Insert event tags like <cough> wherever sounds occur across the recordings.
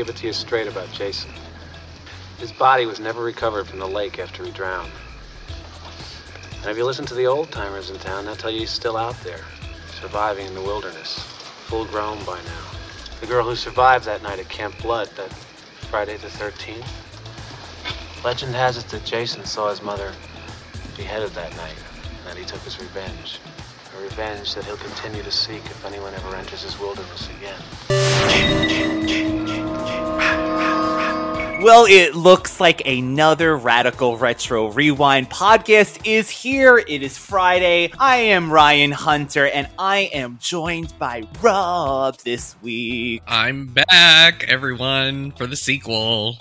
Give it to you straight about Jason. His body was never recovered from the lake after he drowned. And if you listen to the old timers in town, they'll tell you he's still out there, surviving in the wilderness, full grown by now. The girl who survived that night at Camp Blood, that Friday the 13th. Legend has it that Jason saw his mother beheaded that night, and that he took his revenge. A revenge that he'll continue to seek if anyone ever enters his wilderness again. Well, it looks like another Radical Retro Rewind podcast is here. It is Friday. I am Ryan Hunter, and I am joined by Rob this week. I'm back, everyone, for the sequel.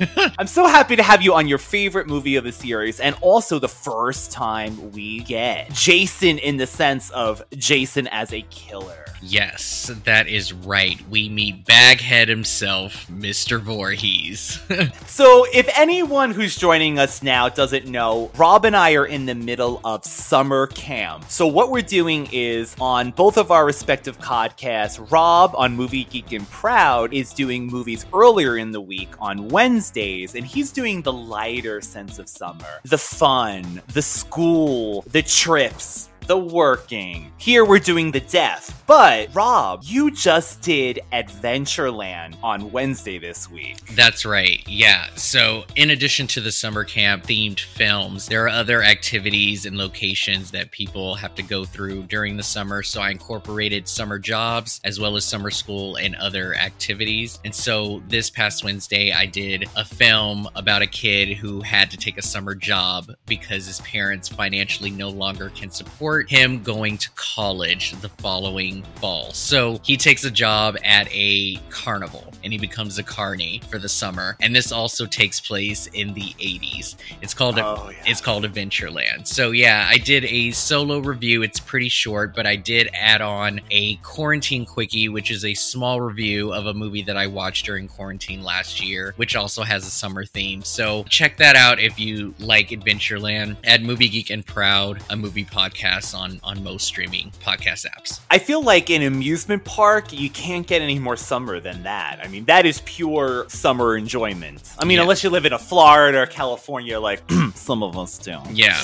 <laughs> I'm so happy to have you on your favorite movie of the series, and also the first time we get Jason in the sense of Jason as a killer. Yes, that is right. We meet Baghead himself, Mr. Voorhees. <laughs> So, if anyone who's joining us now doesn't know, Rob and I are in the middle of summer camp. So, what we're doing is on both of our respective podcasts, Rob on Movie Geek and Proud is doing movies earlier in the week on Wednesdays, and he's doing the lighter sense of summer the fun, the school, the trips. The working. Here we're doing the death. But, Rob, you just did Adventureland on Wednesday this week. That's right. Yeah. So, in addition to the summer camp themed films, there are other activities and locations that people have to go through during the summer. So, I incorporated summer jobs as well as summer school and other activities. And so, this past Wednesday, I did a film about a kid who had to take a summer job because his parents financially no longer can support him going to college the following fall. So, he takes a job at a carnival and he becomes a carny for the summer. And this also takes place in the 80s. It's called Oh, yeah. it's called Adventureland. So yeah, I did a solo review. It's pretty short, but I did add on a quarantine quickie, which is a small review of a movie that I watched during quarantine last year, which also has a summer theme. So check that out if you like Adventureland. At Movie Geek and Proud, a movie podcast on on most streaming podcast apps. I feel like in amusement park, you can't get any more summer than that. I mean, that is pure summer enjoyment. I mean, Yeah. unless you live in a Florida or California, like <clears throat> some of us do. Yeah.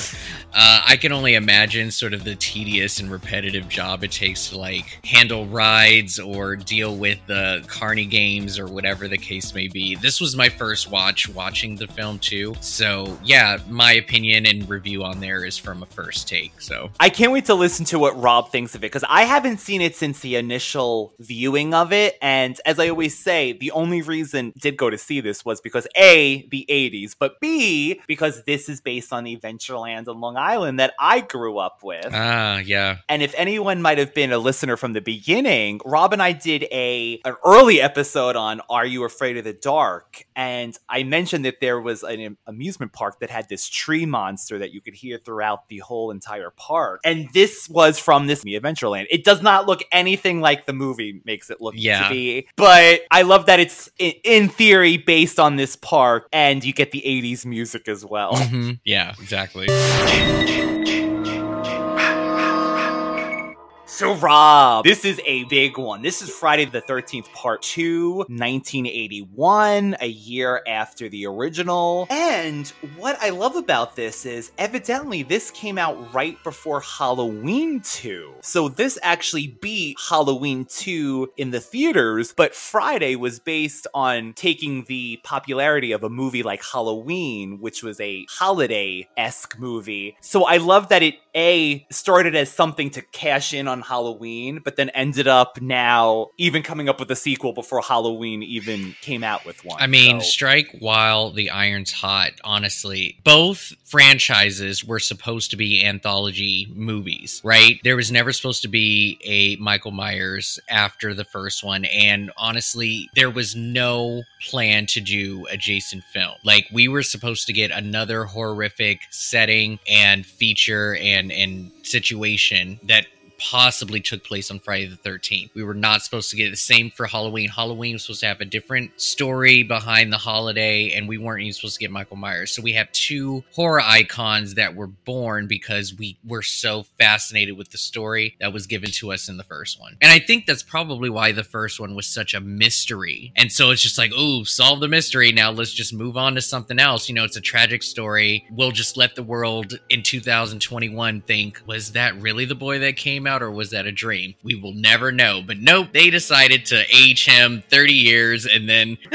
Uh, I can only imagine sort of the tedious and repetitive job it takes to like handle rides or deal with the carny games or whatever the case may be. This was my first watch watching the film too. So, yeah, my opinion and review on there is from a first take. So, I can't wait to listen to what Rob thinks of it because I haven't seen it since the initial viewing of it. And as I always say, the only reason I did go to see this was because A, the 80s, but B, because this is based on the Adventureland on Long Island that I grew up with. ah, yeah. And if anyone might have been a listener from the beginning, Rob and I did a an early episode on Are You Afraid of the Dark? And I mentioned that there was an amusement park that had this tree monster that you could hear throughout the whole entire park. And this was from this Adventureland. It does not look anything like the movie makes it look Yeah. to be. But I love that it's in theory based on this park and you get the 80s music as well. Mhm. Yeah, exactly. <laughs> So, Rob, this is a big one. This is Friday the 13th, part two, 1981, a year after the original. And what I love about this is evidently this came out right before Halloween 2. So, this actually beat Halloween 2 in the theaters, but Friday was based on taking the popularity of a movie like Halloween, which was a holiday esque movie. So, I love that it A started as something to cash in on Halloween, but then ended up now even coming up with a sequel before Halloween even came out with one. I mean, So- strike while the iron's hot, honestly. Both franchises were supposed to be anthology movies, right? There was never supposed to be a Michael Myers after the first one. And honestly, there was no plan to do a Jason film. Like, we were supposed to get another horrific setting and feature and, and situation that possibly took place on Friday the 13th. We were not supposed to get the same for Halloween. Halloween was supposed to have a different story behind the holiday, and we weren't even supposed to get Michael Myers. So we have two horror icons that were born because we were so fascinated with the story that was given to us in the first one. And I think that's probably why the first one was such a mystery. And so it's just like, oh, solve the mystery. Now let's just move on to something else. You know, it's a tragic story. We'll just let the world in 2021 think, was that really the boy that came out or was that a dream? We will never know. But nope, they decided to age him 30 years and then <laughs>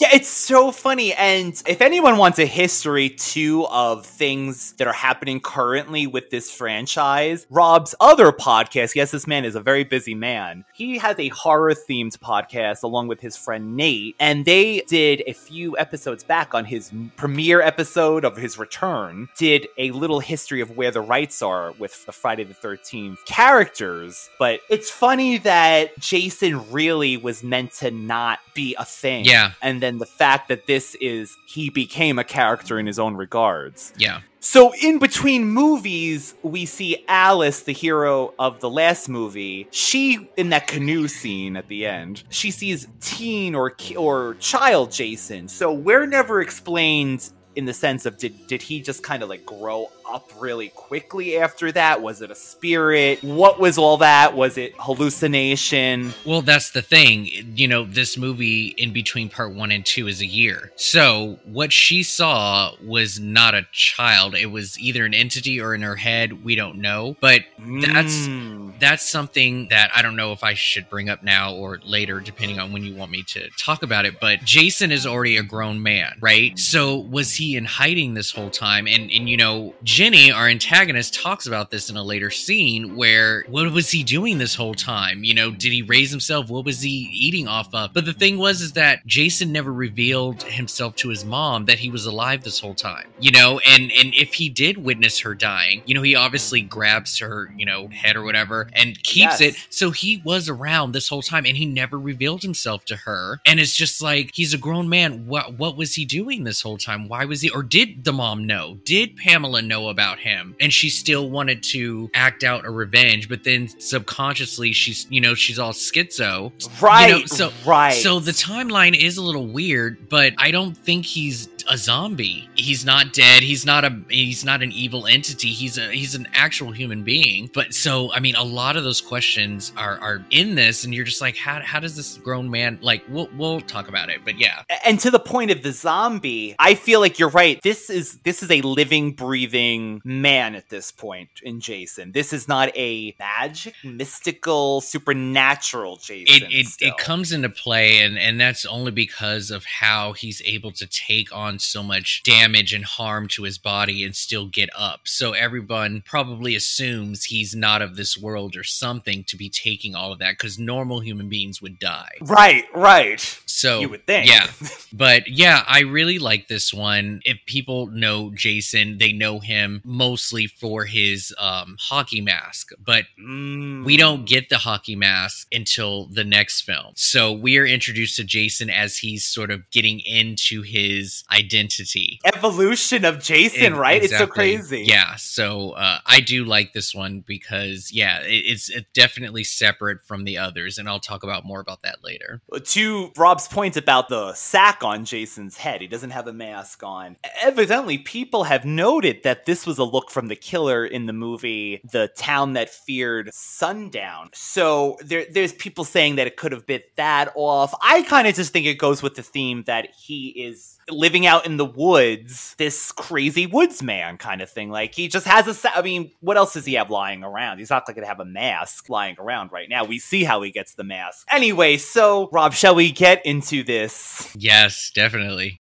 Yeah, it's so funny. And if anyone wants a history too of things that are happening currently with this franchise, Rob's other podcast, yes, this man is a very busy man. He has a horror themed podcast along with his friend Nate, and they did a few episodes back on his premiere episode of his return, did a little history of where the rights are with the Friday the 13th characters. But it's funny that Jason really was meant to not be a thing. Yeah. And then the fact that this is, he became a character in his own regards. yeah. So in between movies, we see Alice, the hero of the last movie. She in that canoe scene at the end. She sees teen or or child Jason. So we're never explained in the sense of did did he just kind of like grow up really quickly after that? Was it a spirit? What was all that? Was it hallucination? Well, that's the thing. You know, this movie in between part one and two is a year. So, what she saw was not a child. It was either an entity or in her head. We don't know. But that's Mm. that's something that I don't know if I should bring up now or later, depending on when you want me to talk about it. But Jason is already a grown man, right? So was he in hiding this whole time? And and you know, Jenny, our antagonist, talks about this in a later scene where what was he doing this whole time? You know, did he raise himself? What was he eating off of? But the thing was is that Jason never revealed himself to his mom that he was alive this whole time. You know, and and if he did witness her dying, you know, he obviously grabs her, you know, head or whatever and keeps Yes. it. So he was around this whole time and he never revealed himself to her. And it's just like he's a grown man. What what was he doing this whole time? Why was he or did the mom know? Did Pamela know about him? And she still wanted to act out a revenge, but then subconsciously she's you know, she's all schizo. Right. You know, so right. so the timeline is a little weird, but I don't think he's a zombie. He's not dead. He's not a he's not an evil entity. He's a he's an actual human being. But so I mean, a lot of those questions are are in this, and you're just like, how how does this grown man like? We'll we'll talk about it. But yeah, And to the point of the zombie, I feel like you're right. This is this is a living, breathing man at this point in Jason. This is not a magic, mystical, supernatural Jason. it it, it comes into play and and that's only because of how he's able to take on so much damage and harm to his body and still get up so everyone probably assumes he's not of this world or something to be taking all of that because normal human beings would die Right, right. so You would think. yeah <laughs> but yeah i really like this one if people know jason they know him mostly for his um, hockey mask but Mm. we don't get the hockey mask until the next film. So we are introduced to Jason as he's sort of getting into his identity. evolution of Jason, Ex- right? It's so crazy. Yeah. So uh, I do like this one because, yeah, it, it's it's definitely separate from the others. And I'll talk about more about that later. To Rob's point about the sack on Jason's head, he doesn't have a mask on. Evidently, people have noted that this was a look from the killer in the movie The Town That Feared Sundown. So there, there's people saying that it could have bit that off. I kind of just think it goes with the theme that he is living out in the woods, this crazy woodsman kind of thing. Like he just has a. sa- I mean, what else does he have lying around? He's not going to have a mask lying around right now. We see how he gets the mask. Anyway, so Rob, shall we get into this? Yes, definitely.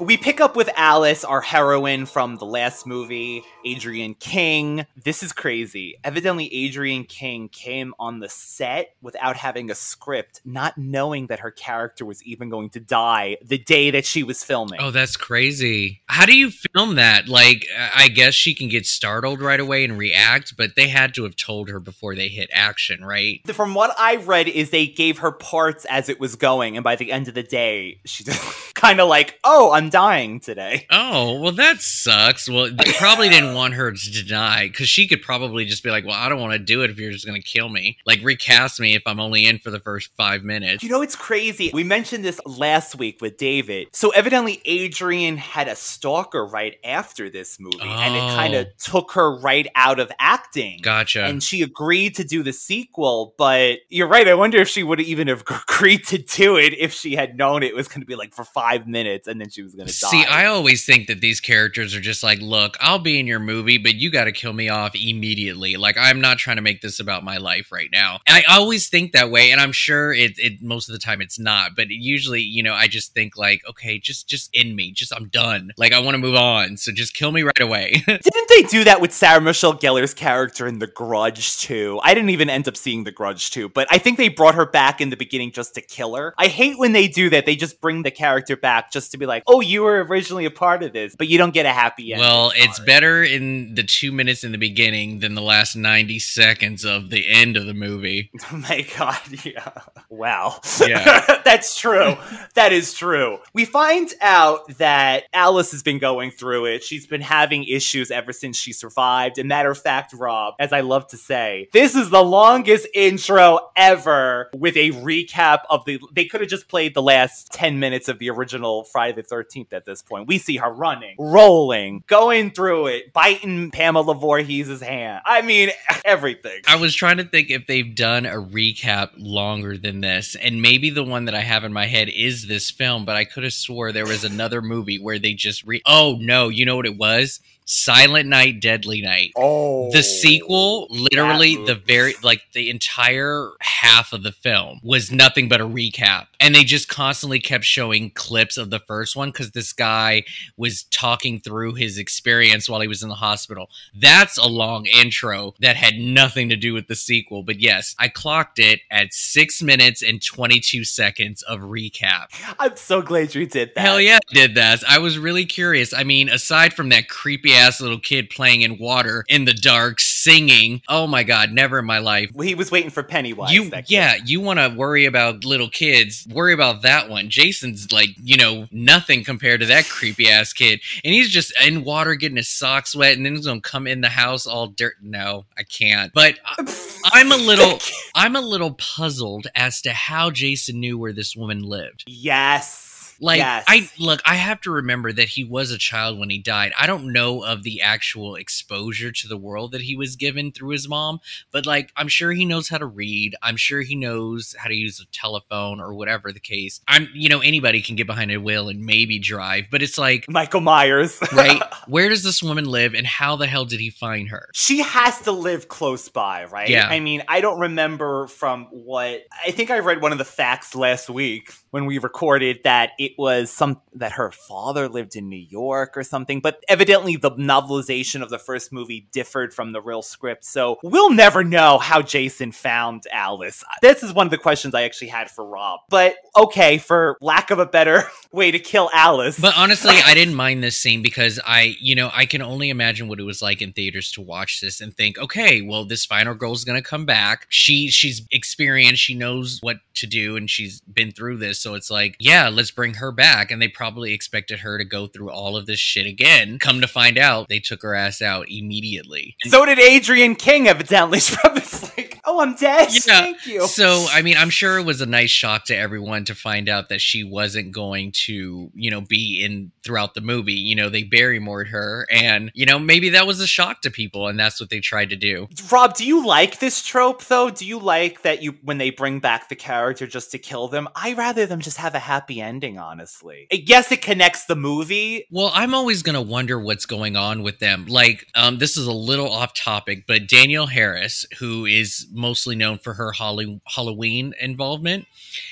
We pick up with Alice, our heroine from the last movie, Adrienne King. This is crazy. Evidently, Adrienne King came on the set without having a script, not knowing that her character was even going to die the day that she was filming. Oh, that's crazy. How do you film that? Like, I guess she can get startled right away and react, but they had to have told her before they hit action, right? From what I read, is they gave her parts as it was going, and by the end of the day, she <laughs> just kind of like, "Oh, I'm dying today." Oh, well, that sucks. Well, they probably didn't want her to die because she could probably just be like, well, I don't want to do it if you're just going to kill me. Like, recast me if I'm only in for the first five minutes. You know, it's crazy. We mentioned this last week with David. So, evidently, Adrienne had a stalker right after this movie, and it kind of Oh. took her right out of acting. Gotcha. And she agreed to do the sequel, but you're right. I wonder if she would even have <laughs> agreed to do it if she had known it was going to be like for five minutes and then she was to die. See, I always think that these characters are just like, look, I'll be in your movie, but you got to kill me off immediately. Like, I'm not trying to make this about my life right now. And I always think that way, and I'm sure it, it most of the time it's not. But usually, you know, I just think like, okay, just just end me. Just I'm done. Like, I want to move on. So just kill me right away. <laughs> Didn't they do that with Sarah Michelle Gellar's character in The Grudge too? I didn't even end up seeing The Grudge too, but I think they brought her back in the beginning just to kill her. I hate when they do that. They just bring the character back just to be like, "Oh, you were originally a part of this," but you don't get a happy end. well, it's better in the two minutes in the beginning than the last 90 seconds of the end of the movie. <laughs> Oh my god, <laughs> yeah. Wow. Yeah. <laughs> That's true. That is true. We find out that Alice has been going through it. She's been having issues ever since she survived. And matter of fact, Rob, as I love to say, this is the longest intro ever with a recap of the. They could have just played the last 10 minutes of the original Friday the 13th at this point. We see her running, rolling, going through it, biting Pamela Voorhees' hand. I mean, <laughs> everything. I was trying to think if they've done a recap longer than this, and maybe the one that I have in my head is this film, but I could have swore there was another movie where they just re. Oh no, you know what it was? Silent Night, Deadly Night. Oh. The sequel, literally the very like the entire half of the film was nothing but a recap. And they just constantly kept showing clips of the first one cuz this guy was talking through his experience while he was in the hospital. That's a long intro that had nothing to do with the sequel, but yes, I clocked it at 6 minutes and 22 seconds of recap. I'm so glad you did that. Hell yeah, I did that. I was really curious. I mean, aside from that creepy ass little kid playing in water in the dark singing. Oh my god, never in my life. He was waiting for Pennywise. You yeah, you want to worry about little kids. Worry about that one. Jason's like, you know, nothing compared to that creepy ass kid. And he's just in water getting his socks wet and then he's going to come in the house all dirt. No, I can't. But I, <laughs> I'm a little I'm a little puzzled as to how Jason knew where this woman lived. Yes. Like yes. I look, I have to remember that he was a child when he died. I don't know of the actual exposure to the world that he was given through his mom, but like I'm sure he knows how to read. I'm sure he knows how to use a telephone or whatever the case. I'm you know anybody can get behind a wheel and maybe drive, but it's like Michael Myers. <laughs> right? Where does this woman live and how the hell did he find her? She has to live close by, right? Yeah. I mean, I don't remember from what I think I read one of the facts last week when we recorded that it was some that her father lived in New York or something, but evidently the novelization of the first movie differed from the real script. So we'll never know how Jason found Alice. This is one of the questions I actually had for Rob. But okay, for lack of a better <laughs> way to kill Alice. But honestly, <laughs> I didn't mind this scene because I, you know, I can only imagine what it was like in theaters to watch this and think, okay, well, this final girl's gonna come back. She she's experienced, she knows what to do, and she's been through this. So it's like, yeah, let's bring her back. And they probably expected her to go through all of this shit again. Come to find out, they took her ass out immediately. so did Adrienne King, evidently. <laughs> It's like, oh, I'm dead. Yeah. Thank you. So, I mean, I'm sure it was a nice shock to everyone to find out that she wasn't going to, you know, be in throughout the movie. You know, they Barrymored her, and you know, maybe that was a shock to people, and that's what they tried to do. Rob, do you like this trope though? Do you like that you when they bring back the character just to kill them? I rather them just have a happy ending, honestly. I guess it connects the movie. Well, I'm always gonna wonder what's going on with them. Like, um, this is a little off topic, but Danielle Harris, who is mostly known for her Holly- Halloween involvement,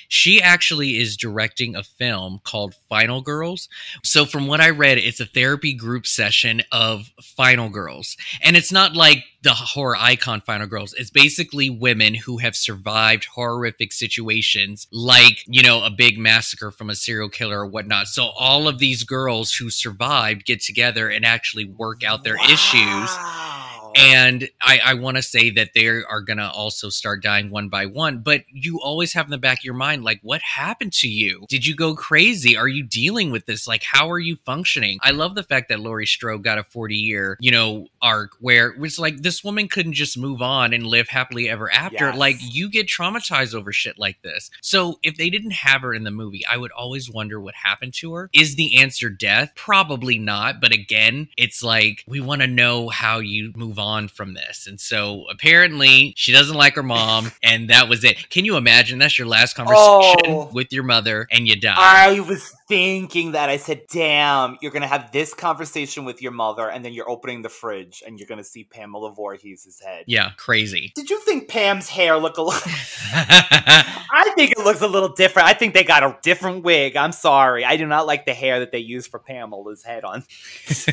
she actually is directing a film called Final Girls. So, from what I read, it's a therapy group session of Final Girls. And it's not like the horror icon Final Girls. It's basically women who have survived horrific situations, like, you know, a big massacre from a serial killer or whatnot. So, all of these girls who survived get together and actually work out their issues. And I, I want to say that they are going to also start dying one by one. But you always have in the back of your mind, like, what happened to you? Did you go crazy? Are you dealing with this? Like, how are you functioning? I love the fact that Laurie Strode got a 40 year, you know, arc where it's like this woman couldn't just move on and live happily ever after. Yes. Like, you get traumatized over shit like this. So if they didn't have her in the movie, I would always wonder what happened to her. Is the answer death? Probably not. But again, it's like we want to know how you move on from this. And so apparently she doesn't like her mom, <laughs> and that was it. Can you imagine that's your last conversation Oh. with your mother and you die? I was thinking that. I said, damn, you're going to have this conversation with your mother, and then you're opening the fridge and you're going to see Pamela Voorhees' head. yeah, crazy. Did you think Pam's hair look a little? <laughs> <laughs> I think it looks a little different. I think they got a different wig. I'm sorry. I do not like the hair that they used for Pamela's head on.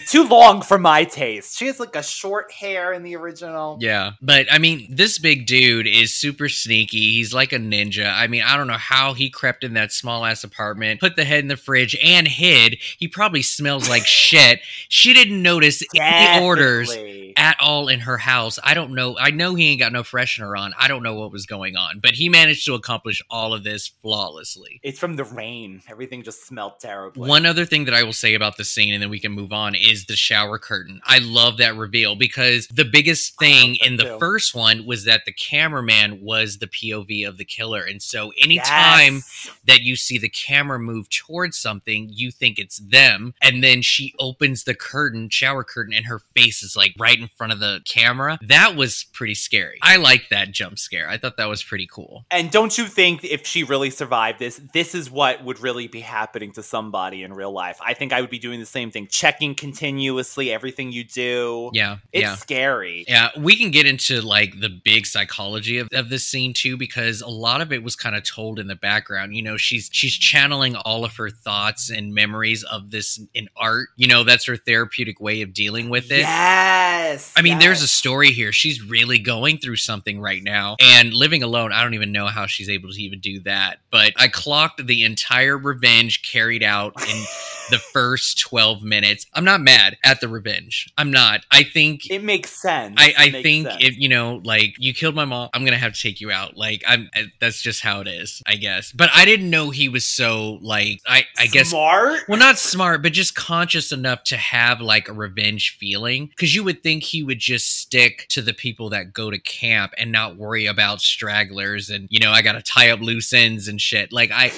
Too long for my taste. She has like a short hair in the original. Yeah, but I mean, this big dude is super sneaky. He's like a ninja. I mean, I don't know how he crept in that small ass apartment, put the head in the fridge, and hid. He probably smells like <laughs> shit. She didn't notice any orders. At all in her house. I don't know. I know he ain't got no freshener on. I don't know what was going on, but he managed to accomplish all of this flawlessly. It's from the rain. Everything just smelled terrible. One other thing that I will say about the scene, and then we can move on, is the shower curtain. I love that reveal because the biggest thing in the too. first one was that the cameraman was the POV of the killer. And so anytime Yes. that you see the camera move towards something, you think it's them. And then she opens the curtain, shower curtain, and her face is like right in front of the camera. That was pretty scary. I like that jump scare. I thought that was pretty cool. And don't you think if she really survived this, this is what would really be happening to somebody in real life? I think I would be doing the same thing, checking continuously everything you do. Yeah. It's yeah. scary. Yeah, we can get into like the big psychology of, of this scene too, because a lot of it was kind of told in the background. You know, she's she's channeling all of her thoughts and memories of this in art. You know, that's her therapeutic way of dealing with it. Yes. Yes. I mean, there's a story here. She's really going through something right now. And living alone, I don't even know how she's able to even do that. But I clocked the entire revenge carried out in <laughs> the first 12 minutes. I'm not mad at the revenge. I'm not. I think It makes sense. I, I think sense. if you know, like you killed my mom, I'm gonna have to take you out. Like I'm, I- that's just how it is, I guess. But I didn't know he was so like I, I guess smart. well, not smart, but just conscious enough to have like a revenge feeling. Because you would think he would just stick to the people that go to camp and not worry about stragglers and, you know, I got to tie up loose ends and shit. Like, I.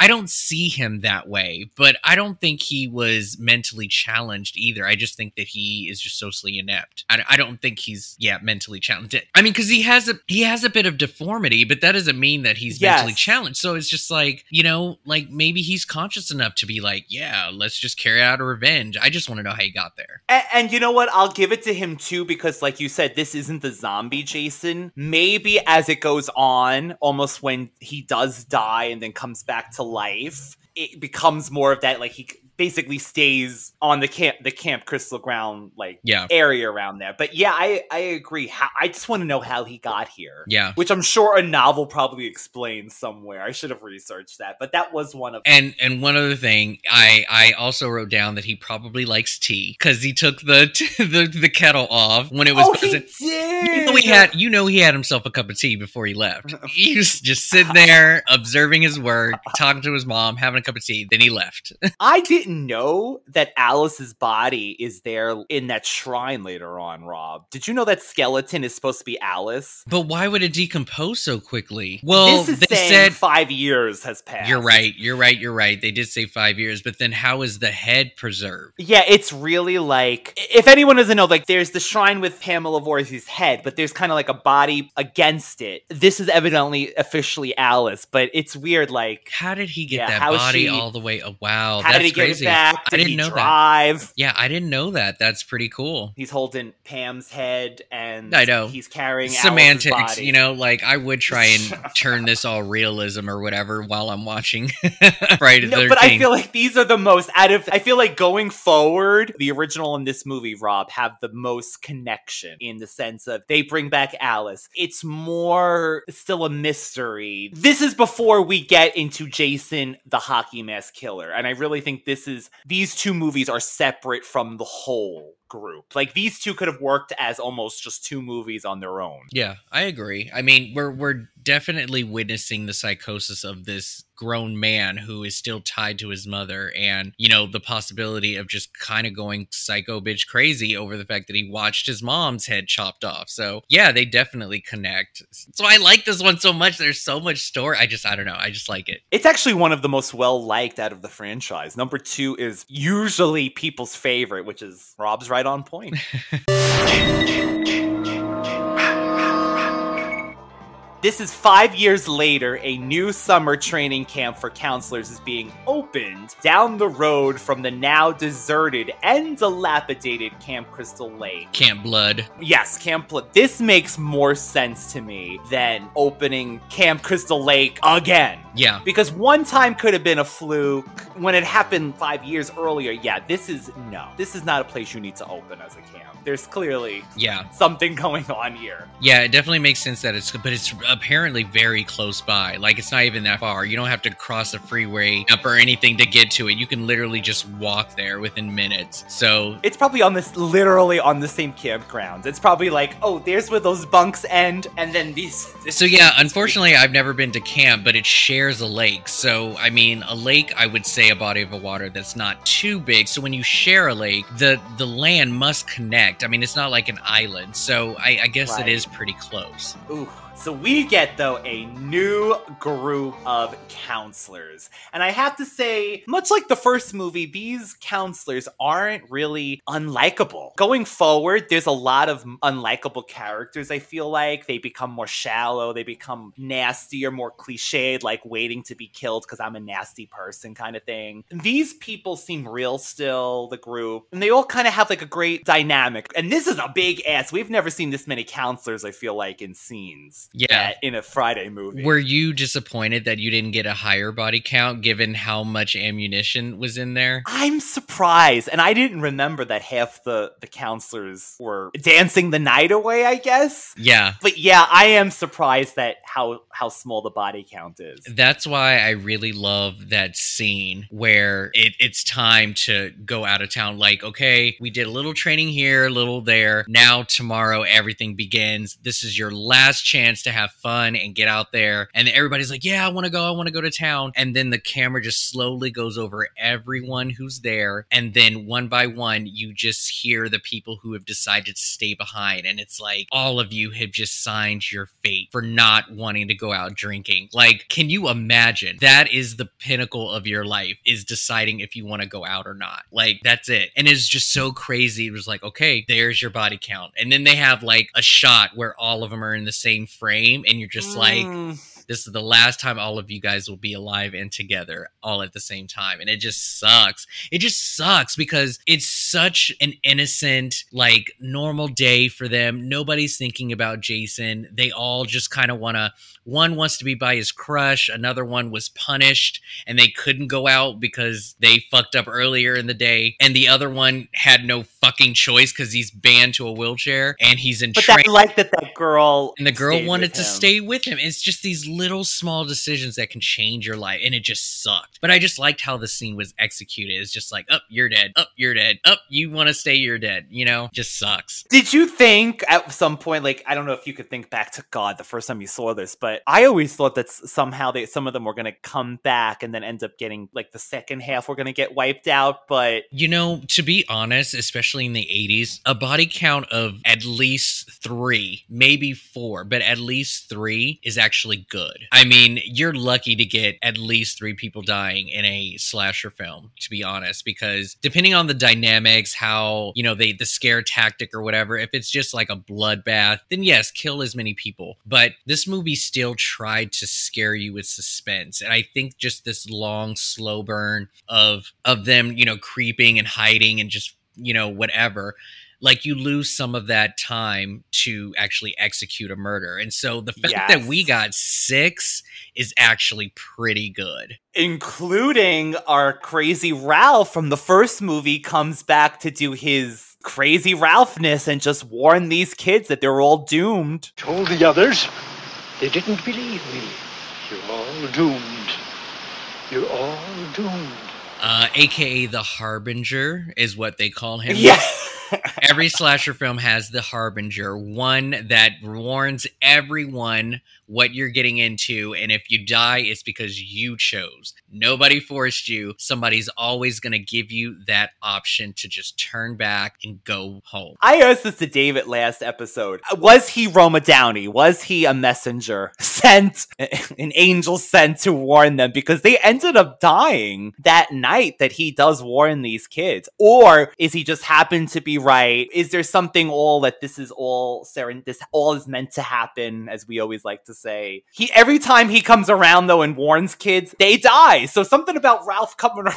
I don't see him that way, but I don't think he was mentally challenged either. I just think that he is just socially inept. I, I don't think he's yeah mentally challenged. I mean, because he has a he has a bit of deformity, but that doesn't mean that he's Yes. mentally challenged. So it's just like you know, like maybe he's conscious enough to be like, yeah, let's just carry out a revenge. I just want to know how he got there. And, and you know what? I'll give it to him too because, like you said, this isn't the zombie Jason. Maybe as it goes on, almost when he does die and then comes back to life, it becomes more of that. Like he basically stays on the camp, the camp Crystal Ground, like Yeah. area around there. But yeah, I I agree. How, I just want to know how he got here. Yeah. Which I'm sure a novel probably explains somewhere. I should have researched that, but that was one of And and one other thing, I I also wrote down that he probably likes tea because he took the <laughs> the the kettle off when it was Oh, he did. You know he had you know he had himself a cup of tea before he left. <laughs> He was just sitting there observing his work, talking to his mom, having a cup of tea. Then he left. <laughs> I didn't know that Alice's body is there in that shrine later on, Rob. Did you know that skeleton is supposed to be Alice? But why would it decompose so quickly? Well, this is they said five years has passed. you're right. You're right. You're right. They did say five years, but then how is the head preserved? Yeah, it's really like if anyone doesn't know, like there's the shrine with Pamela Voorhees' head, but there's kind of like a body against it. This is evidently officially Alice, but it's weird. Like, How did he get Yeah, that body she- all the way? Oh, wow, how did he get crazy. back? I Did didn't he know that. Yeah, I didn't know that. That's pretty cool. He's holding Pam's head, and I know. he's carrying Semantics, body. you know, like I would try and <laughs> turn this all realism or whatever while I'm watching <laughs> right, No, but I feel like these are the most out of. I feel like going forward, the original and this movie, Rob, have the most connection in the sense of they bring back Alice. It's more still a mystery. This is before we get into Jason, the hockey mask killer, and I really think this is these two movies are separate from the whole group. Like these two could have worked as almost just two movies on their own. Yeah, I agree. I mean, we're we're definitely witnessing the psychosis of this grown man who is still tied to his mother and, you know, the possibility of just kind of going psycho bitch crazy over the fact that he watched his mom's head chopped off. So, yeah, they definitely connect. So I like this one so much. There's so much story. I just I don't know. I just like it. It's actually one of the most well liked out of the franchise. Number two is usually people's favorite, which is Rob's right on point. <laughs> This is five years later. A new summer training camp for counselors is being opened down the road from the now deserted and dilapidated Camp Crystal Lake. Camp Blood. Yes, Camp Blood. This makes more sense to me than opening Camp Crystal Lake again. Yeah. Because one time could have been a fluke. When it happened five years earlier, yeah, this is no. This is not a place you need to open as a camp. There's clearly Yeah. something <laughs> going on here. Yeah, it definitely makes sense that it's, but it's apparently very close by. Like it's not even that far. You don't have to cross a freeway up or anything to get to it. You can literally just walk there within minutes. So It's probably on this, literally on the same campground. It's probably like, oh, there's where those bunks end, and then these. <laughs> So yeah, <laughs> unfortunately, I've never been to camp, but it shares a lake. So I mean, a lake, I would say, a body of water that's not too big. So when you share a lake, the the land must connect. I mean, it's not like an island. So I, I guess Right. it is pretty close. Ooh. So we get though a new group of counselors. And I have to say, much like the first movie, these counselors aren't really unlikable. Going forward, there's a lot of unlikable characters, I feel like. They become more shallow, they become nastier, more cliched, like waiting to be killed because I'm a nasty person kind of thing. These people seem real still, the group, and they all kind of have like a great dynamic. And this is a big ass. We've never seen this many counselors, I feel like, in scenes. Yeah. in a Friday movie. Were you disappointed that you didn't get a higher body count given how much ammunition was in there? I'm surprised, and I didn't remember that half the the counselors were dancing the night away. I guess. Yeah, but yeah, I am surprised that how how small the body count is. That's why I really love that scene where it, it's time to go out of town. Like, okay, we did a little training here, a little there. Now tomorrow everything begins. This is your last chance to have fun and get out there. And everybody's like, yeah, I want to go. I want to go to town. And then the camera just slowly goes over everyone who's there. And then one by one, you just hear the people who have decided to stay behind. And it's like all of you have just signed your fate for not wanting to go out drinking. Like, can you imagine? That is the pinnacle of your life is deciding if you want to go out or not. Like, that's it. And it's just so crazy. It was like, okay, there's your body count. And then they have like a shot where all of them are in the same frame. And you're just mm. like, this is the last time all of you guys will be alive and together all at the same time. And it just sucks. It just sucks because it's such an innocent, like normal day for them. Nobody's thinking about Jason. They all just kind of want to, one wants to be by his crush, another one was punished and they couldn't go out because they fucked up earlier in the day. And the other one had no fucking choice because he's banned to a wheelchair and he's in But I like that that girl and the girl wanted to stay with him. It's just these little small decisions that can change your life and it just sucked. But i just liked how the scene was executed. It's just like up oh, you're dead. Up oh, you're dead. Up oh, you want to stay you're dead you know? Just sucks. Did you think at some point like i don't know if you could think back to god the first time you saw this but i always thought that somehow they some of them were going to come back and then end up getting like the second half were going to get wiped out but you know to be honest especially in the 80s a body count of at least three maybe four but at least three is actually good I mean, you're lucky to get at least three people dying in a slasher film, to be honest, because depending on the dynamics, how, you know, they, the scare tactic or whatever, if it's just like a bloodbath, then yes, kill as many people. But this movie still tried to scare you with suspense. And I think just this long, slow burn of, of them, you know, creeping and hiding and just, you know, whatever like you lose some of that time to actually execute a murder. And so the fact yes. that we got six is actually pretty good. Including our crazy Ralph from the first movie comes back to do his crazy Ralphness and just warn these kids that they're all doomed. Told the others. They didn't believe me. You're all doomed. You're all doomed. Uh, AKA the Harbinger is what they call him. Yeah. Every slasher film has the Harbinger, one that warns everyone what you're getting into. And if you die, it's because you chose. Nobody forced you. Somebody's always going to give you that option to just turn back and go home. I asked this to David last episode. Was he Roma Downey? Was he a messenger <laughs> sent, an angel sent to warn them? Because they ended up dying that night that he does warn these kids. Or is he just happened to be right? Is there something all that this is all seren- this all is meant to happen, as we always like to say. He every time he comes around though and warns kids, they die. So something about Ralph coming <laughs> around.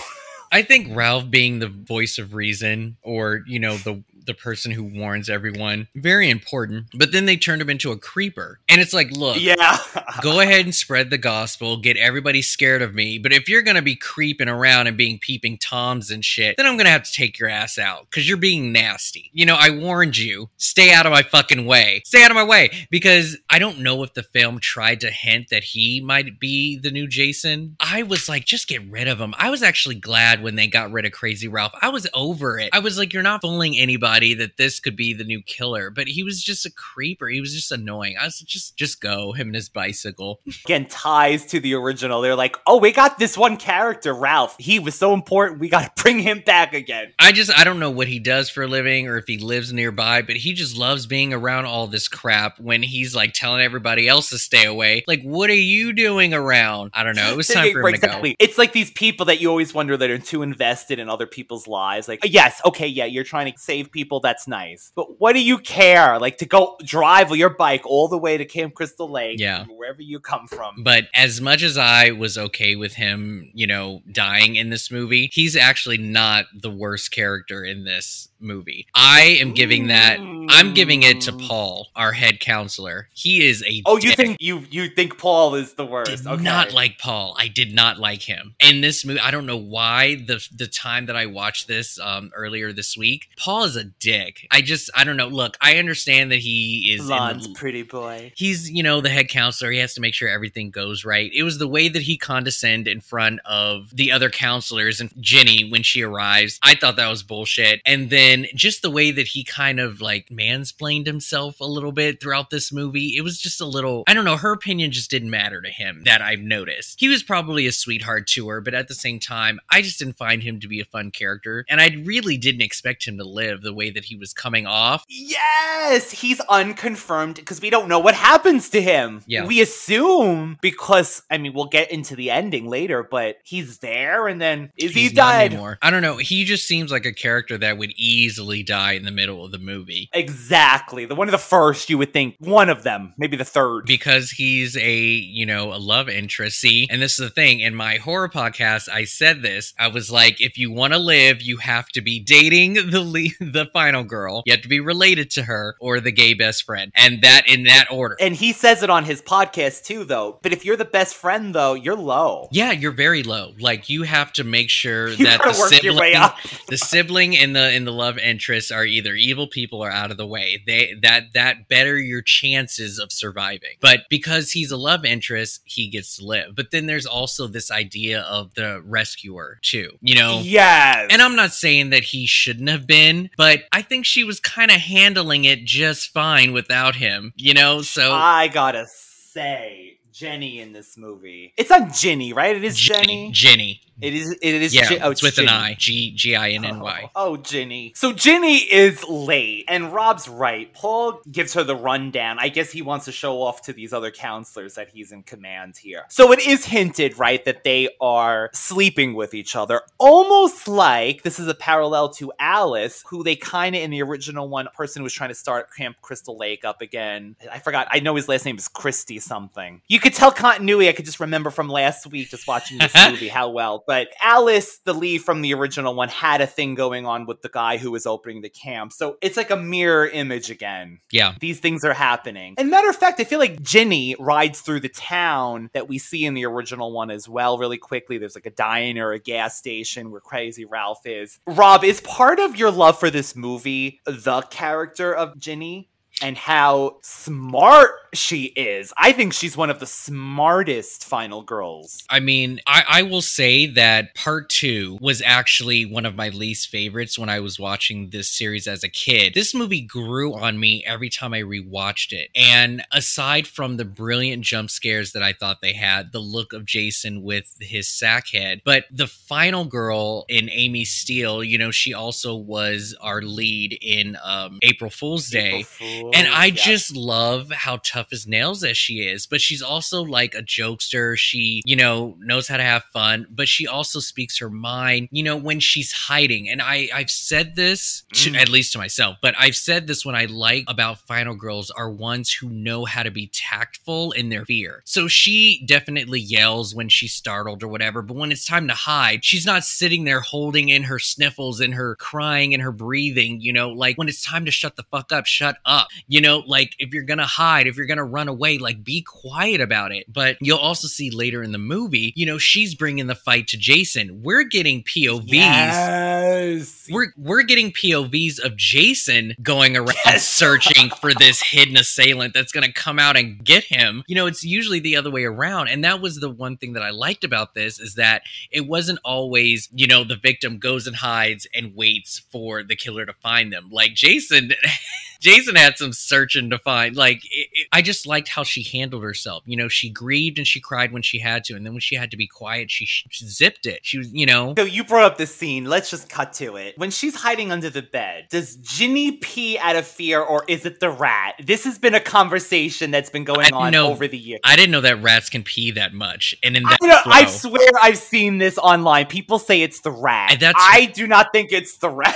I think Ralph being the voice of reason or, you know, the the person who warns everyone. Very important. But then they turned him into a creeper. And it's like, look, yeah. go ahead and spread the gospel, get everybody scared of me. But if you're going to be creeping around and being peeping toms and shit, then I'm going to have to take your ass out because you're being nasty. You know, I warned you. Stay out of my fucking way. Stay out of my way. Because I don't know if the film tried to hint that he might be the new Jason. I was like, just get rid of him. I was actually glad when they got rid of Crazy Ralph. I was over it. I was like, you're not fooling anybody that this could be the new killer, but he was just a creeper. He was just annoying. I was just just go him and his bicycle. Again, ties to the original. They're like, oh, we got this one character, Ralph. He was so important. We got to <laughs> bring him back again. I just I don't know what he does for a living or if he lives nearby, but he just loves being around all this crap when he's like telling everybody else to stay away. Like, what are you doing around? I don't know. It was time for him exactly. to go. It's like these people that you always wonder that are too invested in other people's lives. Like, yes, okay, yeah, you're trying to save people people, that's nice. But what do you care? Like to go drive your bike all the way to Camp Crystal Lake, yeah. wherever you come from. But as much as I was okay with him, you know, dying in this movie, he's actually not the worst character in this movie. I am giving that I'm giving it to Paul, our head counselor. He is a Oh, you think you you think Paul is the worst? did okay. not like Paul. I did not like him. In this movie, I don't know why the the time that I watched this um, earlier this week, Paul is a dick. I just I don't know. Look, I understand that he is in Blonde, the, pretty boy. he's you know the head counselor he has to make sure everything goes right it was the way that he condescended in front of the other counselors and Jenny when she arrives i thought that was bullshit and then just the way that he kind of like mansplained himself a little bit throughout this movie it was just a little i don't know her opinion just didn't matter to him that i've noticed he was probably a sweetheart to her but at the same time i just didn't find him to be a fun character and i really didn't expect him to live the way that he was coming off Yes, he's unconfirmed because we don't know what happens to him. Yeah. We assume because I mean we'll get into the ending later, but he's there and then is he He's died? anymore. I don't know. He just seems like a character that would easily die in the middle of the movie Exactly. The one of the first you would think one of them, maybe the third. because he's a you know a love interest. See, and this is the thing. In my horror podcast, I said this. I was like, if you want to live, you have to be dating the le- <laughs> the final girl. You have to be related to her or the gay best friend, and that in that order. And he says it on his podcast too, though. But if you're the best friend, though, you're low. Yeah, you're very low. Like you have to make sure <laughs> You that the work your sibling, way up. the sibling and the and the love interests are either evil people or out of the way. They that that better your chances of surviving. But because he's a love interest, he gets to live. But then there's also this idea of the rescuer too. You know, Yes. and I'm not saying that he shouldn't have been, but I think she was kind of handling it just fine without him. You know, so I gotta say, Jenny in this movie. It's not Ginny, right? It is Jenny. Jenny. It is. It is. Yeah, Gi- oh, it's with an Ginny. I. G G I N N Y. Oh. oh, Ginny. So Ginny is late, and Rob's right. Paul gives her the rundown. I guess he wants to show off to these other counselors that he's in command here. So it is hinted, right, that they are sleeping with each other, almost like this is a parallel to Alice, who they kind of in the original one person was trying to start Camp Crystal Lake up again. I forgot. I know his last name is Christie something. You could tell continuity. I could just remember from last week just watching this <laughs> movie how well. But Alice, the lead from the original one, had a thing going on with the guy who was opening the camp. So it's like a mirror image again. Yeah. These things are happening. And matter of fact, I feel like Ginny rides through the town that we see in the original one as well, really quickly. There's like a diner, a gas station where Crazy Ralph is. Rob, is part of your love for this movie the character of Ginny? And how smart she is. I think she's one of the smartest final girls. I mean, I, I will say that part two was actually one of my least favorites when I was watching this series as a kid. This movie grew on me every time I rewatched it. And aside from the brilliant jump scares that I thought they had, the look of Jason with his sack head, but the final girl in Amy Steel, you know, she also was our lead in um, April Fool's Day. And I yeah. just love how tough as nails as she is, but she's also like a jokester. She, you know, knows how to have fun, but she also speaks her mind, you know, when she's hiding. And I, I've said this to, Mm. at least to myself, but I've said this when I like about final girls are ones who know how to be tactful in their fear. So she definitely yells when she's startled or whatever, but when it's time to hide, she's not sitting there holding in her sniffles and her crying and her breathing, you know, like when it's time to shut the fuck up, shut up. You know, like if you're gonna hide, if you're gonna run away, like be quiet about it. But you'll also see later in the movie, you know, she's bringing the fight to Jason. We're getting POVs. Yes. We're we're getting POVs of Jason going around <laughs> searching for this hidden assailant that's going to come out and get him. You know, it's usually the other way around, and that was the one thing that I liked about this is that it wasn't always, you know, the victim goes and hides and waits for the killer to find them. Like Jason <laughs> Jason had some searching to find. Like, it, it- I just liked how she handled herself. You know, she grieved and she cried when she had to, and then when she had to be quiet, she, she zipped it. She was, you know, So you brought up this scene. Let's just cut to it. When she's hiding under the bed, does Ginny pee out of fear or is it the rat? This has been a conversation that's been going on know- over the years. I didn't know that rats can pee that much. And in that I, know, I swear I've seen this online. People say it's the rat. That's- I do not think it's the rat.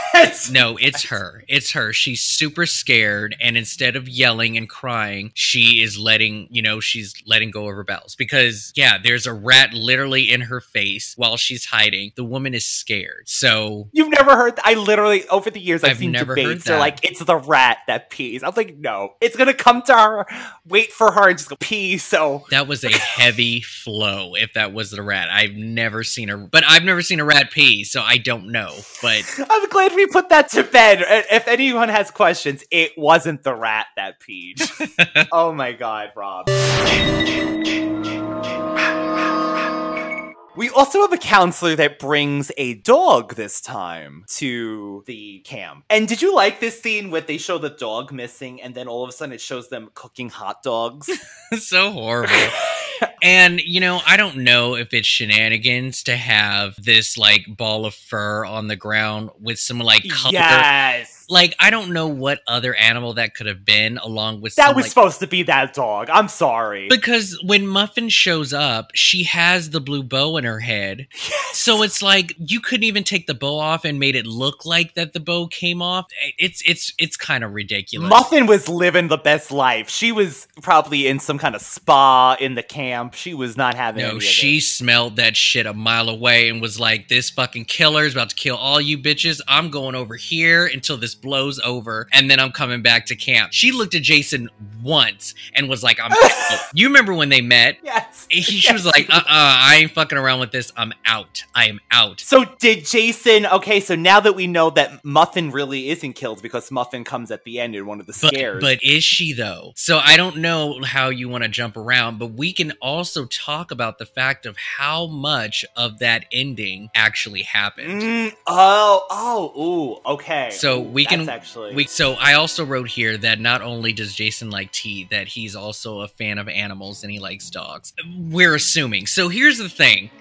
No, it's her. It's her. She's super scared. Scared and instead of yelling and crying, she is letting, you know, she's letting go of her bells because yeah, there's a rat literally in her face while she's hiding. The woman is scared. So You've never heard I literally over the years I've, I've seen debates. They're like, it's the rat that pees. I'm like, no. It's gonna come to her, wait for her, and just go pee. So that was a heavy flow if that was the rat. I've never seen a but I've never seen a rat pee, so I don't know. But I'm glad we put that to bed. If anyone has questions, it wasn't the rat that peed. <laughs> oh my god, Rob. We also have a counselor that brings a dog this time to the camp. And did you like this scene where they show the dog missing and then all of a sudden it shows them cooking hot dogs? <laughs> so horrible. <laughs> and you know, I don't know if it's shenanigans to have this like ball of fur on the ground with some like color. yes. Like I don't know what other animal that could have been, along with That some, was like- supposed to be that dog. I'm sorry. Because when Muffin shows up, she has the blue bow in her head. So it's like you couldn't even take the bow off and made it look like that the bow came off. It's it's it's kind of ridiculous. Muffin was living the best life. She was probably in some kind of spa in the camp. She was not having any No, she smelled that shit a mile away and was like, "This fucking killer is about to kill all you bitches. I'm going over here until this blows over, and then I'm coming back to camp." She looked at Jason once and was like, "I'm." <laughs> out." You remember when they met? Yes. He, she was like, "Uh, uh I ain't fucking around with this. I'm out. I am out." So did Jason? Okay, so now that we know that Muffin really isn't killed because Muffin comes at the end in one of the But, scares. but is she though? So I don't know how you want to jump around, but we can also talk about the fact of how much of that ending actually happened. Mm, oh, oh, ooh, okay. So we can actually we so I also wrote here that not only does Jason like tea, that he's also a fan of animals and he likes dogs. We're assuming. So here's the thing. <laughs>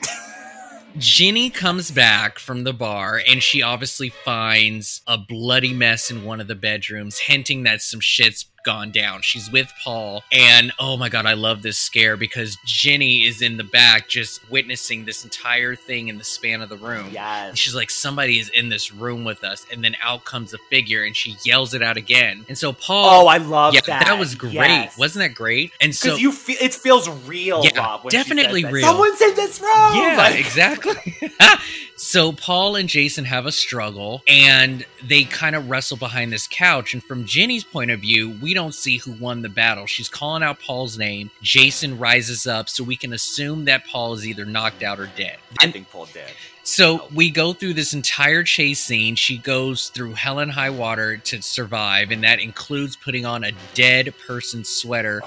Ginny comes back from the bar and she obviously finds a bloody mess in one of the bedrooms, hinting that some shit's gone down. She's with Paul, and oh my god, I love this scare because Ginny is in the back just witnessing this entire thing in the span of the room. Yes. And she's like, somebody is in this room with us, and then out comes a figure and she yells it out again. And so Paul Oh, I love yeah, that. was great. Yes. Wasn't that great? And because so you feel it feels real, Yeah, Rob. when she says definitely that. real. Someone's in this room. Yeah, Like- exactly. <laughs> <laughs> so Paul and Jason have a struggle and they kind of wrestle behind this couch. And from Ginny's point of view, we don't see who won the battle. She's calling out Paul's name. Jason rises up, so we can assume that Paul is either knocked out or dead. I think Paul did. So we go through this entire chase scene. She goes through hell and high water to survive, and that includes putting on a dead person's sweater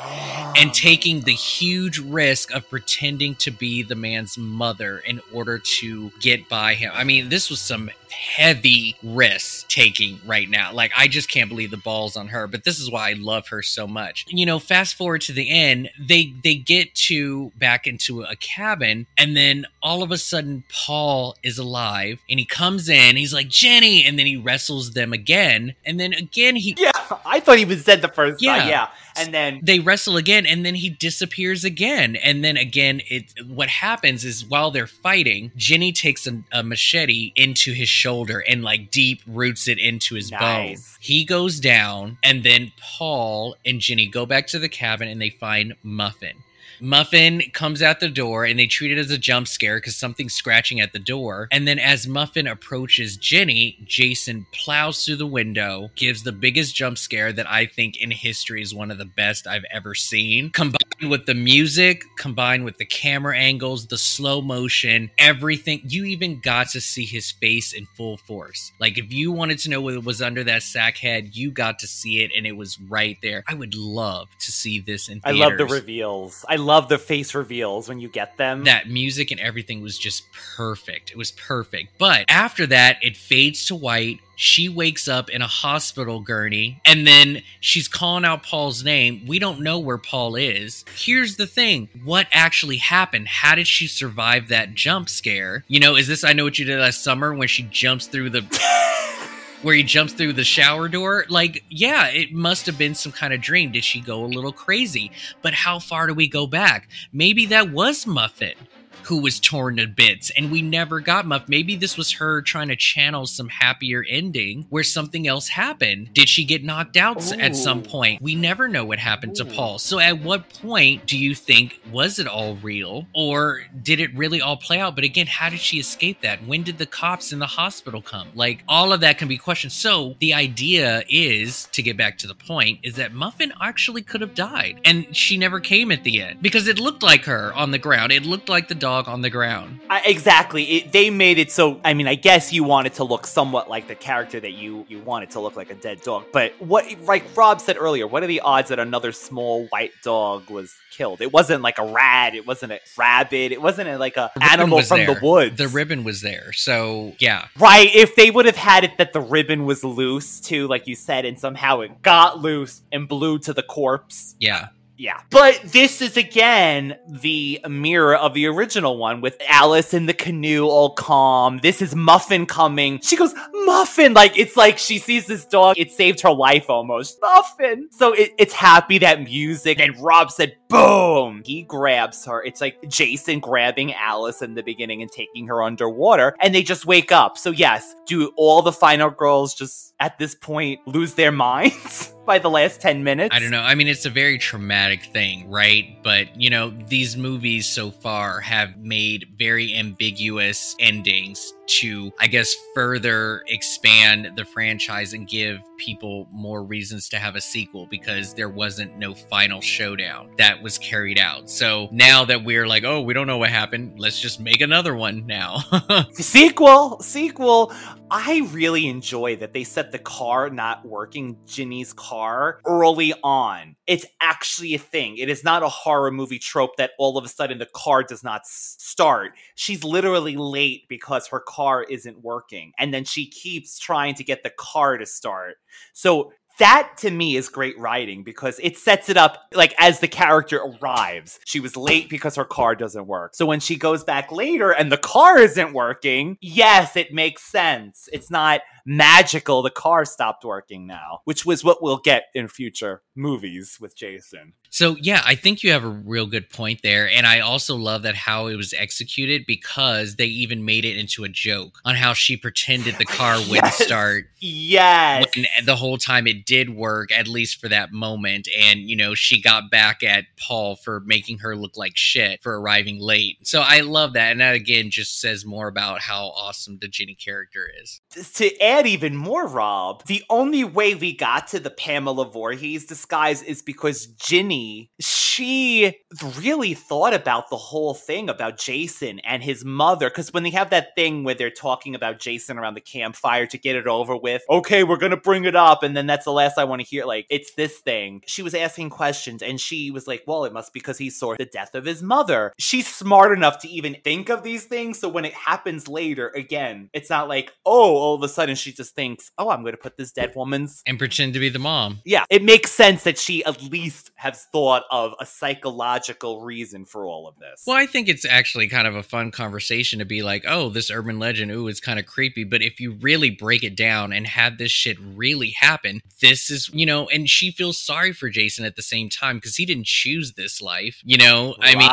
and oh. taking the huge risk of pretending to be the man's mother in order to get by him. I mean, this was some heavy risk taking right now. Like, I just can't believe the balls on her, but this is why I love her so much. You know, fast forward to the end, they they get to back into a cabin, and then all of a sudden Paul is alive and he comes in, he's like, Ginny, and then he wrestles them again, and then again he Yeah, I thought he was dead the first Yeah. time. Yeah, and then they wrestle again and then he disappears again. And then again it what happens is while they're fighting ginny takes a, a machete into his shoulder and like deep roots it into his bone he goes down and then paul and ginny go back to the cabin and they find muffin Muffin comes out the door and they treat it as a jump scare because something's scratching at the door. And then as Muffin approaches Ginny, Jason plows through the window, gives the biggest jump scare that I think in history is one of the best I've ever seen. Combined with the music, combined with the camera angles, the slow motion, everything, you even got to see his face in full force. Like if you wanted to know what was under that sack head, you got to see it and it was right there. I would love to see this in I love the reveals. I love the face reveals when you get them. that music and everything was just perfect. It was perfect. But after that, it fades to white. She wakes up in a hospital gurney and then she's calling out Paul's name. We don't know where Paul is. Here's the thing what actually happened? How did she survive that jump scare? You know, is this I Know What You Did Last Summer when she jumps through the. <laughs> Where he jumps through the shower door? Like, yeah, it must have been some kind of dream. Did she go a little crazy? But how far do we go back? Maybe that was Muffin who was torn to bits, and we never got Muff. Maybe this was her trying to channel some happier ending where something else happened. Did she get knocked out s at some point? We never know what happened to Paul. So at what point do you think was it all real or did it really all play out? But again, how did she escape that? When did the cops in the hospital come? Like all of that can be questioned. So the idea is to get back to the point is that Muffin actually could have died and she never came at the end because it looked like her on the ground. It looked like the dog on the ground. I, exactly. It, they made it so. I mean, I guess you want it to look somewhat like the character that you you want it to look like a dead dog. But what, like Rob said earlier, what are the odds that another small white dog was killed? It wasn't like a rat. It wasn't a rabbit. It wasn't a, like a animal from there. the woods. The ribbon was there. So yeah. Right, if they would have had it that the ribbon was loose too, like you said, and somehow it got loose and blew to the corpse. Yeah. Yeah. But this is again the mirror of the original one with Alice in the canoe all calm. This is Muffin coming. She goes, Muffin! Like, it's like she sees this dog. It saved her life almost. Muffin! So it, it's happy that music. And Rob said, boom! He grabs her. It's like Jason grabbing Alice in the beginning and taking her underwater. And they just wake up. So, yes, do all the final girls just at this point lose their <laughs> minds? By the last 10 minutes? I don't know. I mean, it's a very traumatic thing, right? But, you know, these movies so far have made very ambiguous endings to, I guess, further expand the franchise and give people more reasons to have a sequel because there wasn't no final showdown that was carried out. So now that we're like, oh, we don't know what happened, let's just make another one now. <laughs> sequel sequel i really enjoy that they set the car not working ginny's car early on it's actually a thing it is not a horror movie trope that all of a sudden the car does not start she's literally late because her car isn't working and then she keeps trying to get the car to start so that to me is great writing because it sets it up like as the character arrives. She was late because her car doesn't work. So when she goes back later and the car isn't working, yes, it makes sense. It's not magical. The car stopped working now, which was what we'll get in future movies with Jason. So yeah, I think you have a real good point there, and I also love that how it was executed because they even made it into a joke on how she pretended the car <laughs> wouldn't start Yes. when the whole time it did work, at least for that moment, and you know she got back at Paul for making her look like shit for arriving late. So I love that, and that again just says more about how awesome the Ginny character is. to add even more, Rob, the only way we got to the Pamela Voorhees disguise is because Ginny, she really thought about the whole thing about Jason and his mother. Because when they have that thing where they're talking about Jason around the campfire to get it over with, okay, we're going to bring it up. And then that's the last I want to hear. Like, it's this thing. She was asking questions and she was like, well, it must be because he saw the death of his mother. She's smart enough to even think of these things. So when it happens later, again, it's not like, oh, all of a sudden she just thinks, oh, I'm going to put this dead woman's. And pretend to be the mom. Yeah, it makes sense that she at least has thought of a psychological reason for all of this. Well, I think it's actually kind of a fun conversation to be like, oh, this urban legend, ooh, it's kind of creepy. But if you really break it down and have this shit really happen, this is, you know, and she feels sorry for Jason at the same time because he didn't choose this life. You know, I mean,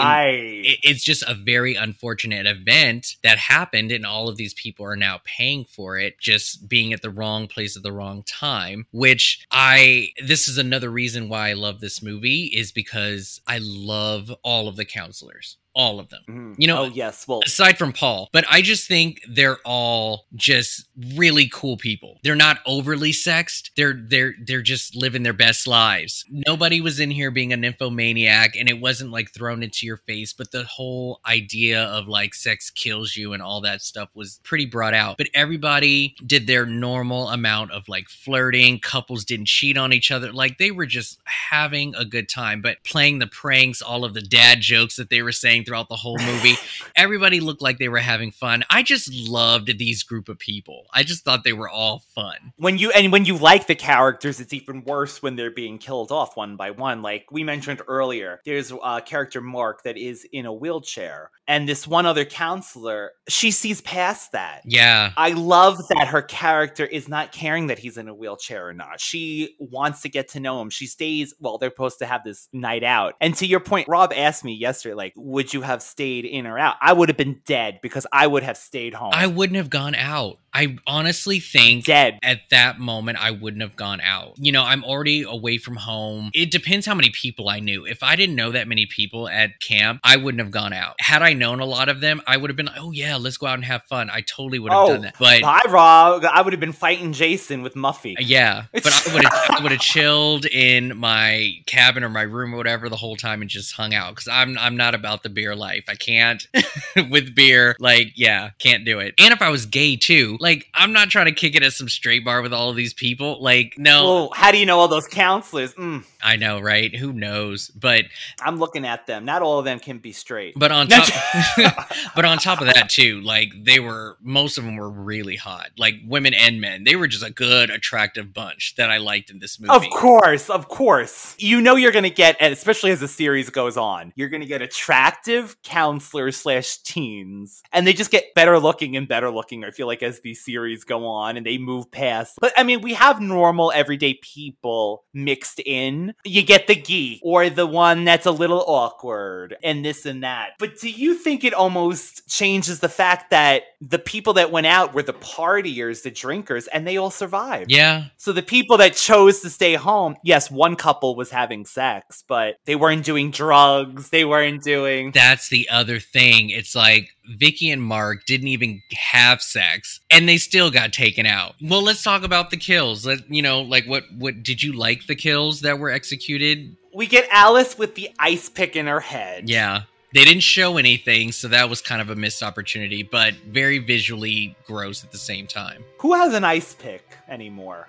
it- it's just a very unfortunate event that happened, and all of these people are now paying for it just being at the wrong place at the wrong time. Which I, this is another reason why I love this movie, is because I love all of the counselors. All of them. Mhm. You know, oh, yes. Well, aside from Paul, but I just think they're all just really cool people. They're not overly sexed. They're they're they're just living their best lives. Nobody was in here being a nymphomaniac and it wasn't like thrown into your face, but the whole idea of like sex kills you and all that stuff was pretty brought out. But everybody did their normal amount of like flirting, couples didn't cheat on each other. Like they were just having a good time, but playing the pranks, all of the dad jokes that they were saying throughout the whole movie everybody looked like they were having fun. I just loved these group of people. I just thought they were all fun. when you and when you like the characters it's even worse when they're being killed off one by one like we mentioned earlier there's a character mark that is in a wheelchair and this one other counselor she sees past that Yeah. I love that her character is not caring that he's in a wheelchair or not. She wants to get to know him. She stays, well, they're supposed to have this night out. And to your point, Rob asked me yesterday, like, would you have stayed in or out? I would have been dead because I would have stayed home. I wouldn't have gone out. I honestly think dead. at that moment I wouldn't have gone out. You know, I'm already away from home. It depends how many people I knew. If I didn't know that many people at camp, I wouldn't have gone out. Had I known a lot of them, I would have been like, "Oh yeah, let's go out and have fun." I totally would have oh, done that. But bye, Rob. I would have been fighting Jason with Muffy. Uh, yeah, <laughs> but I would have I would have chilled in my cabin or my room or whatever the whole time and just hung out because I'm I'm not about the beer life. I can't <laughs> with beer. Like, yeah, can't do it. And if I was gay too, like, I'm not trying to kick it at some straight bar with all of these people. Like, no. Well, how do you know all those counselors? Mm, I know, right? Who knows? But I'm looking at them. Not all of them can be straight. but on <laughs> top, <laughs> but on top of that too, like they were most of them were really hot, like women and men. They were just a good, attractive bunch that I liked in this movie. Of course, of course. You know you're gonna get, and especially as the series goes on, you're gonna get attractive counselors slash teens, and they just get better looking and better looking. I feel like as these series go on and they move past. But I mean, we have normal everyday people mixed in. You get the geek or the one that's a little awkward and this and that. But do you think it almost changes the fact that the people that went out were the partiers, the drinkers, and they all survived? Yeah, So the people that chose to stay home, yes, one couple was having sex, but they weren't doing drugs. They weren't doing. that's the other thing. It's like Vicky and Mark didn't even have sex, and they still got taken out. Well, let's talk about the kills. Let you know, like what what did you like the kills that were executed? We get Alice with the ice pick in her head. Yeah. They didn't show anything, so that was kind of a missed opportunity, but very visually gross at the same time. Who has an ice pick anymore?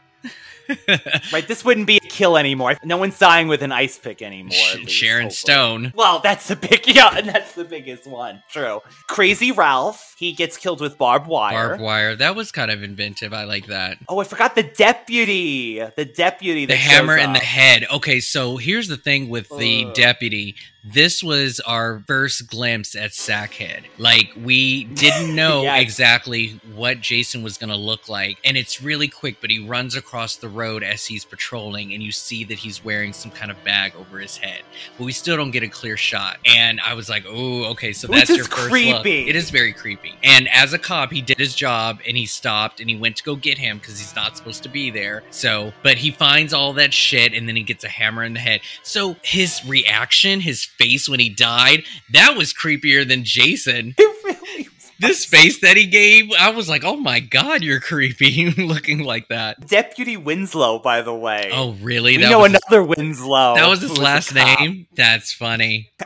Right, this wouldn't be a kill anymore. No one's dying with an ice pick anymore. least, Sharon hopefully. Stone. Well, that's the big <laughs> yeah, and that's the biggest one. True. Crazy Ralph, he gets killed with barbed wire. Barbed wire. That was kind of inventive. I like that. Oh, I forgot the deputy. The deputy. The hammer in the head. Okay, so here's the thing with the deputy. This was our first glimpse at Sackhead. Like, we didn't <laughs> know Yes. exactly what Jason was going to look like. And it's really quick, but he runs across the road as he's patrolling, and you see that he's wearing some kind of bag over his head. But we still don't get a clear shot. And I was like, oh, okay, so Which that's your first look. creepy. It is very creepy. And as a cop, he did his job and he stopped and he went to go get him because he's not supposed to be there. So, but he finds all that shit and then he gets a hammer in the head. So his reaction, his face when he died, that was creepier than Jason. <laughs> Really This face that he gave, I was like, oh my god, you're creepy <laughs> looking like that. Deputy Winslow, by the way. Oh, really? we that know another Winslow. that was his last name? That's funny. <laughs>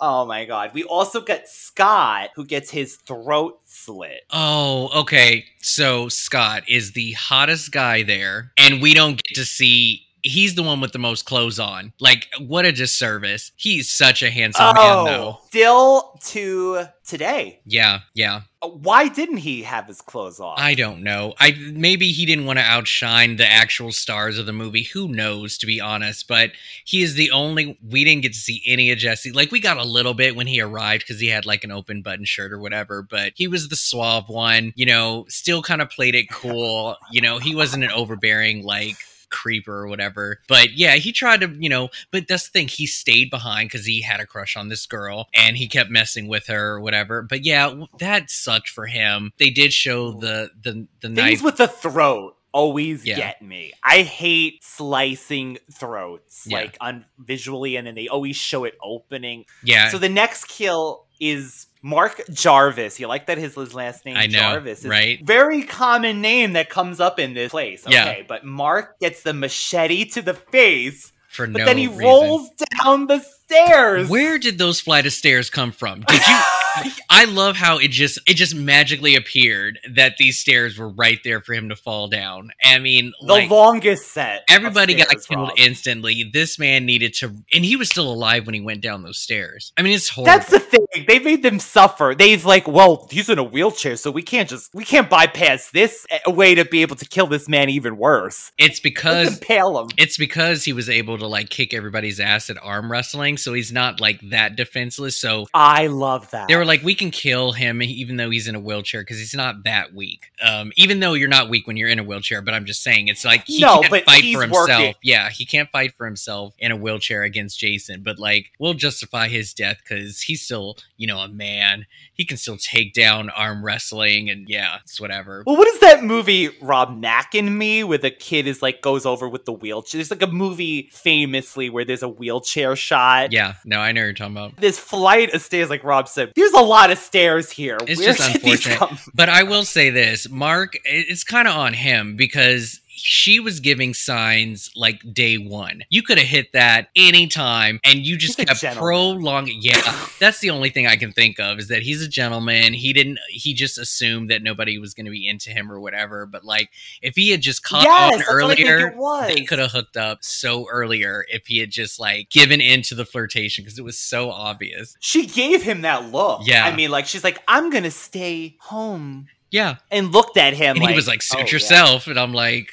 Oh my god. We also got Scott, who gets his throat slit. Oh, okay. So Scott is the hottest guy there, and we don't get to see. He's the one with the most clothes on. Like, what a disservice. He's such a handsome man, though. Oh, still to today. Yeah, yeah. Uh, Why didn't he have his clothes off? I don't know. I maybe he didn't want to outshine the actual stars of the movie. Who knows, to be honest? But he is the only. We didn't get to see any of Jesse. Like we got a little bit when he arrived because he had like an open button shirt or whatever. But he was the suave one. You know, still kind of played it cool. You know, he wasn't an overbearing like creeper or whatever. But yeah, he tried to, you know, but that's the thing. He stayed behind because he had a crush on this girl and he kept messing with her or whatever. But yeah, that sucked for him. They did show the the the Things knife. with the throat always Yeah. get me. I hate slicing throats, Yeah. like on visually, and then they always show it opening. yeah. So the next kill is Mark Jarvis. You like that his, his last name I know, Jarvis? It's right? Very common name that comes up in this place. Okay, Yeah. but Mark gets the machete to the face, for but no then he reason. rolls down the stairs. Where did those flight of stairs come from? Did you? <laughs> I love how it just it just magically appeared that these stairs were right there for him to fall down. I mean, the like, longest set. everybody got killed Rob. instantly. This man needed to, and he was still alive when he went down those stairs. I mean, it's horrible. That's the thing. They made them suffer. They've like, well, he's in a wheelchair, so we can't just we can't bypass this a way to be able to kill this man even worse. it's because impale him. It's because he was able to like kick everybody's ass at arm wrestling. So he's not like that defenseless. So I love that. they were like, we can kill him even though he's in a wheelchair because he's not that weak. Um, even though you're not weak when you're in a wheelchair, but I'm just saying it's like he No, can't fight for himself. working. Yeah, he can't fight for himself in a wheelchair against Jason. But like, we'll justify his death because he's still, you know, a man. He can still take down arm wrestling, and yeah, it's whatever. Well, what is that movie, Rob Mac and Me, where the kid is like goes over with the wheelchair? There's like a movie famously where there's a wheelchair shot. Yeah, no, I know what you're talking about. This flight of stairs, like Rob said, there's a lot of stairs here. It's Where just unfortunate. But I will say this, Mark, it's kind of on him because she was giving signs like day one. You could have hit that anytime and you just He's kept prolonging. Yeah, that's the only thing I can think of is that he's a gentleman. He didn't, he just assumed that nobody was going to be into him or whatever. But like, if he had just caught Yes, on that's what I think earlier, they could have hooked up so earlier if he had just like given into the flirtation because it was so obvious. She gave him that look. Yeah. I mean, like she's like, I'm gonna stay home, Yeah. and looked at him, And like, he was like, suit "Oh, yeah." yourself. And I'm like,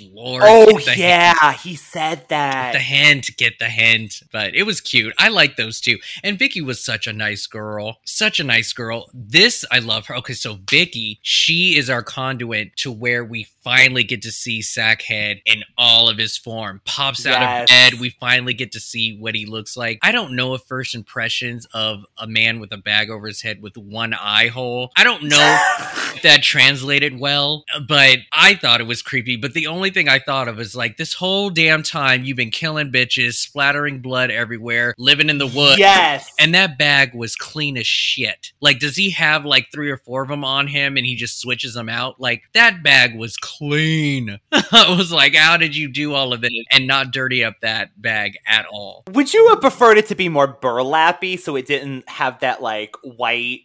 Lord. Oh get the hint. yeah, he said that. the hint, get the hint. But it was cute. I like those two. And Vicky was such a nice girl. Such a nice girl. This, I love her. Okay, so Vicky, she is our conduit to where we finally get to see Sackhead in all of his form. Pops out of Yes. bed. We finally get to see what he looks like. I don't know if first impressions of a man with a bag over his head with one eye hole. I don't know <laughs> if that translated well, but I thought it was creepy. But the only thing I thought of is like this whole damn time you've been killing bitches, splattering blood everywhere, living in the woods. Yes. And that bag was clean as shit. Like, does he have like three or four of them on him and he just switches them out? Like, that bag was clean. <laughs> I was like, how did you do all of this and not dirty up that bag at all? Would you have preferred it to be more burlappy so it didn't have that like white?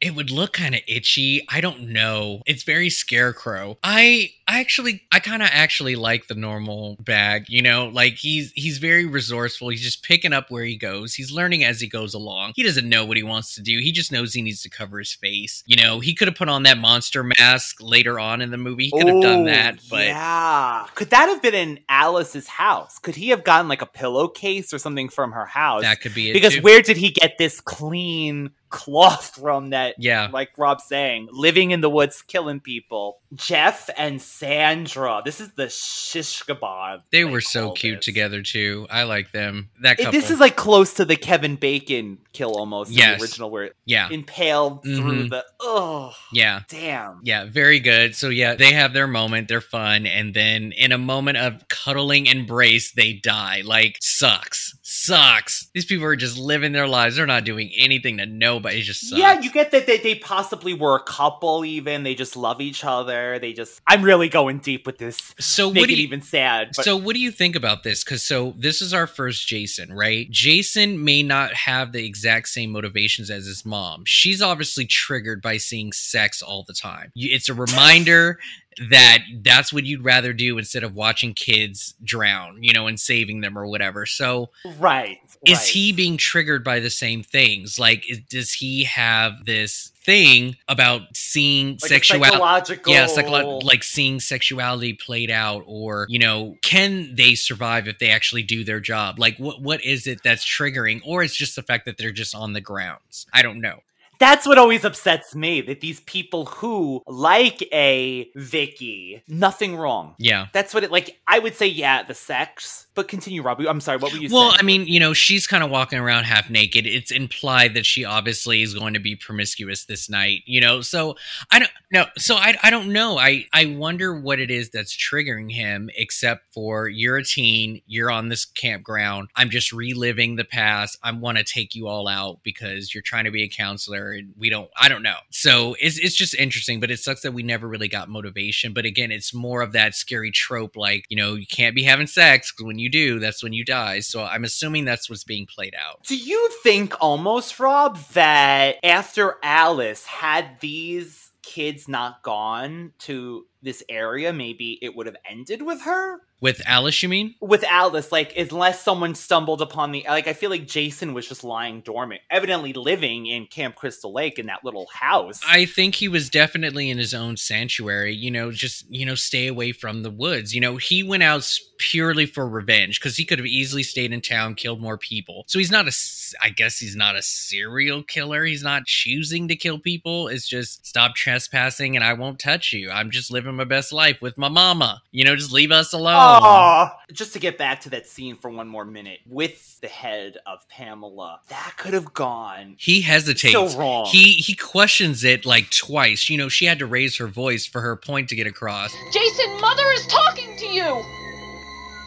It would look kind of itchy. I don't know. It's very scarecrow. I I actually I kind of actually like the normal bag, you know? Like he's he's very resourceful. He's just picking up where he goes. He's learning as he goes along. He doesn't know what he wants to do. He just knows he needs to cover his face. You know, he could have put on that monster mask later on in the movie. He could have done Oh, that, but yeah, could that have been in Alice's house? Could he have gotten like a pillowcase or something from her house? that could be it because too. where did he get this clean <laughs> cloth from that Yeah. like rob's saying living in the woods killing people jeff and sandra this is the shish kebab they were so cute together too. I like them. That couple. this is like close to the kevin bacon kill almost Yes. the original where yeah. impaled through Mhm. the oh Yeah. damn Yeah, very good. So yeah, they have their moment, they're fun, and then in a moment of cuddling embrace, they die. Like sucks. Sucks. These people are just living their lives. They're not doing anything to nobody. It just sucks. Yeah, you get that they, they possibly were a couple even. They just love each other. They just I'm really going deep with this. So Make what it do you, even sad. But so what do you think about this? Because so this is our first Jason, right? Jason may not have the exact same motivations as his mom. She's obviously triggered by seeing sex all the time. It's a reminder <laughs> that that's what you'd rather do instead of watching kids drown, you know, and saving them or whatever. So right. is right. he being triggered by the same things? Like, is, does he have this thing about seeing Like sexuality? psychological Yeah, psycholo- like seeing sexuality played out, or you know, can they survive if they actually do their job? Like, what what is it that's triggering, or it's just the fact that they're just on the grounds? I don't know. That's what always upsets me that these people who like a Vicky, nothing wrong. Yeah. That's what it like. I would say, yeah, the sex. But continue, Robbie. I'm sorry. What were you Well, saying? I mean, you know, she's kind of walking around half naked. It's implied that she obviously is going to be promiscuous this night, you know. So I don't know. So I, I don't know. I I wonder what it is that's triggering him. Except for you're a teen, you're on this campground. I'm just reliving the past. I want to take you all out because you're trying to be a counselor, and we don't. I don't know. So it's it's just interesting, but it sucks that we never really got motivation. But again, it's more of that scary trope, like you know, you can't be having sex because when you do, that's when you die. So I'm assuming that's what's being played out. Do you think almost, Rob, that after Alice had these kids not gone to this area, maybe it would have ended with her. With Alice, you mean? With Alice, like unless someone stumbled upon the like, I feel like Jason was just lying dormant, evidently living in Camp Crystal Lake in that little house. I think he was definitely in his own sanctuary, you know, just, you know, stay away from the woods. You know, he went out purely for revenge because he could have easily stayed in town, killed more people. So he's not a, I guess he's not a serial killer. He's not choosing to kill people. It's just stop trespassing and I won't touch you. I'm just living my best life with my mama. You know, just leave us alone. Aw. Just to get back to that scene for one more minute with the head of Pamela, that could have gone He hesitates. So wrong. He he questions it like twice. You know, she had to raise her voice for her point to get across. Jason, Mother is talking to you!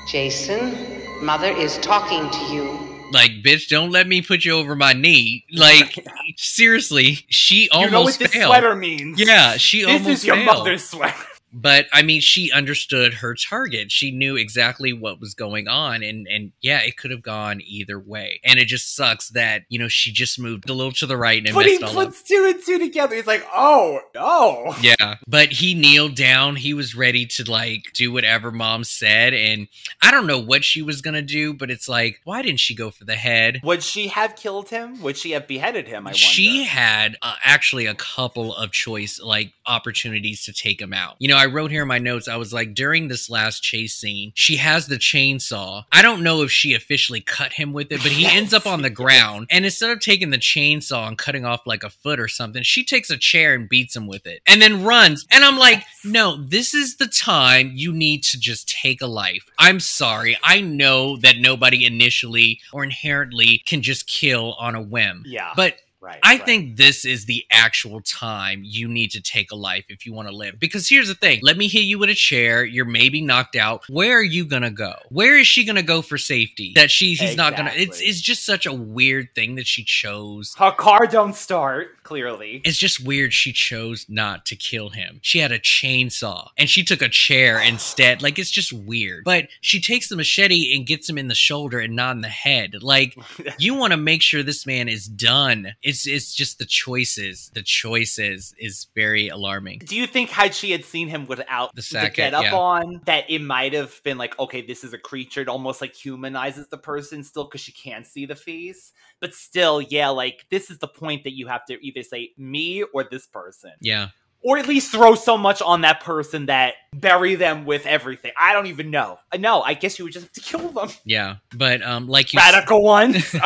Jason, Mother is talking to you. Like, bitch, don't let me put you over my knee. Like, <laughs> seriously, she you almost know what this failed. sweater means. Yeah, she this almost is your failed. mother's sweater. But I mean, she understood her target. She knew exactly what was going on, and and yeah, it could have gone either way. And it just sucks that you know she just moved a little to the right and But he messed all up. puts two and two together. He's like, oh no. Yeah, but he kneeled down. He was ready to like do whatever mom said, and I don't know what she was gonna do, but it's like, why didn't she go for the head? Would she have killed him? Would she have beheaded him? I wonder. She had uh, actually a couple of choice like opportunities to take him out. You know, I wrote here in my notes. I was like, during this last chase scene, she has the chainsaw. I don't know if she officially cut him with it, but he <laughs> ends up on the ground, and instead of taking the chainsaw and cutting off like a foot or something, she takes a chair and beats him with it, and then runs. And I'm like, no, this is the time you need to just take a life. I'm sorry. I know that nobody initially or inherently can just kill on a whim. Yeah. But Right, I right. think this is the actual time you need to take a life if you want to live. Because here's the thing let me hit you with a chair. You're maybe knocked out. Where are you going to go? Where is she going to go for safety? That she, she's not going to. It's, it's just such a weird thing that she chose. her car don't start. Clearly, It's just weird she chose not to kill him. She had a chainsaw and she took a chair <sighs> instead. Like, it's just weird. But she takes the machete and gets him in the shoulder and not in the head. Like, <laughs> you want to make sure this man is done. It's it's it's just the choices. The choices is very alarming. do you think had she had seen him without The the, get up yeah. on, that it might have been like, okay, this is a creature. It almost like humanizes the person still because she can't see the face. But still, yeah, like this is the point that you have to either say me or this person. Yeah. Or at least throw so much on that person that bury them with everything. I don't even know. Uh, No, I guess you would just have to <laughs> kill them. Yeah. But um like you Radical ones. <laughs> <laughs>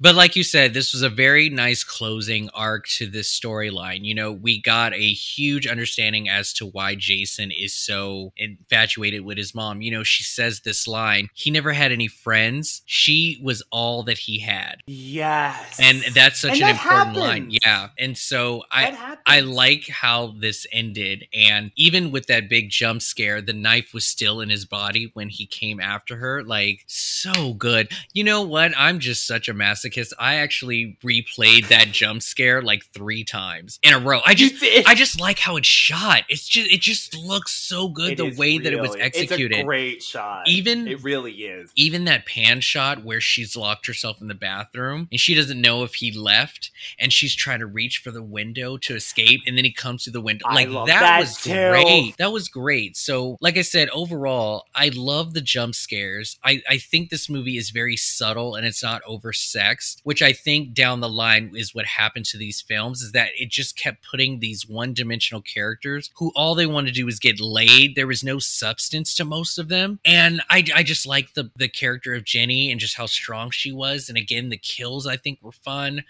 But like you said, this was a very nice closing arc to this storyline. You know, we got a huge understanding as to why Jason is so infatuated with his mom. You know, she says this line, he never had any friends. She was all that he had. yes. And that's such And an that important line. Yeah. And so I happens. I like how this ended. And even with that big jump scare, the knife was still in his body when he came after her. Like, so good. You know what? I'm just such a masochist. I actually replayed that jump scare like three times in a row. I just? I just like how it's shot. It's just it just looks so good It the way that it was executed. It's a great shot. Even- it really is. even that pan shot where she's locked herself in the bathroom and she doesn't know if he left and she's trying to reach for the window to escape and then he comes through the window. I like love that, that was too. great. That was great. So like i said overall i love the jump scares. I i think this movie is very subtle and it's not oversexed which i think down the line is what happened to these films is that it just kept putting these one-dimensional characters who all they want to do is get laid. There was no substance to most of them. And i i just like the the character of ginny and just how strong she was. And again the kills i think were fun.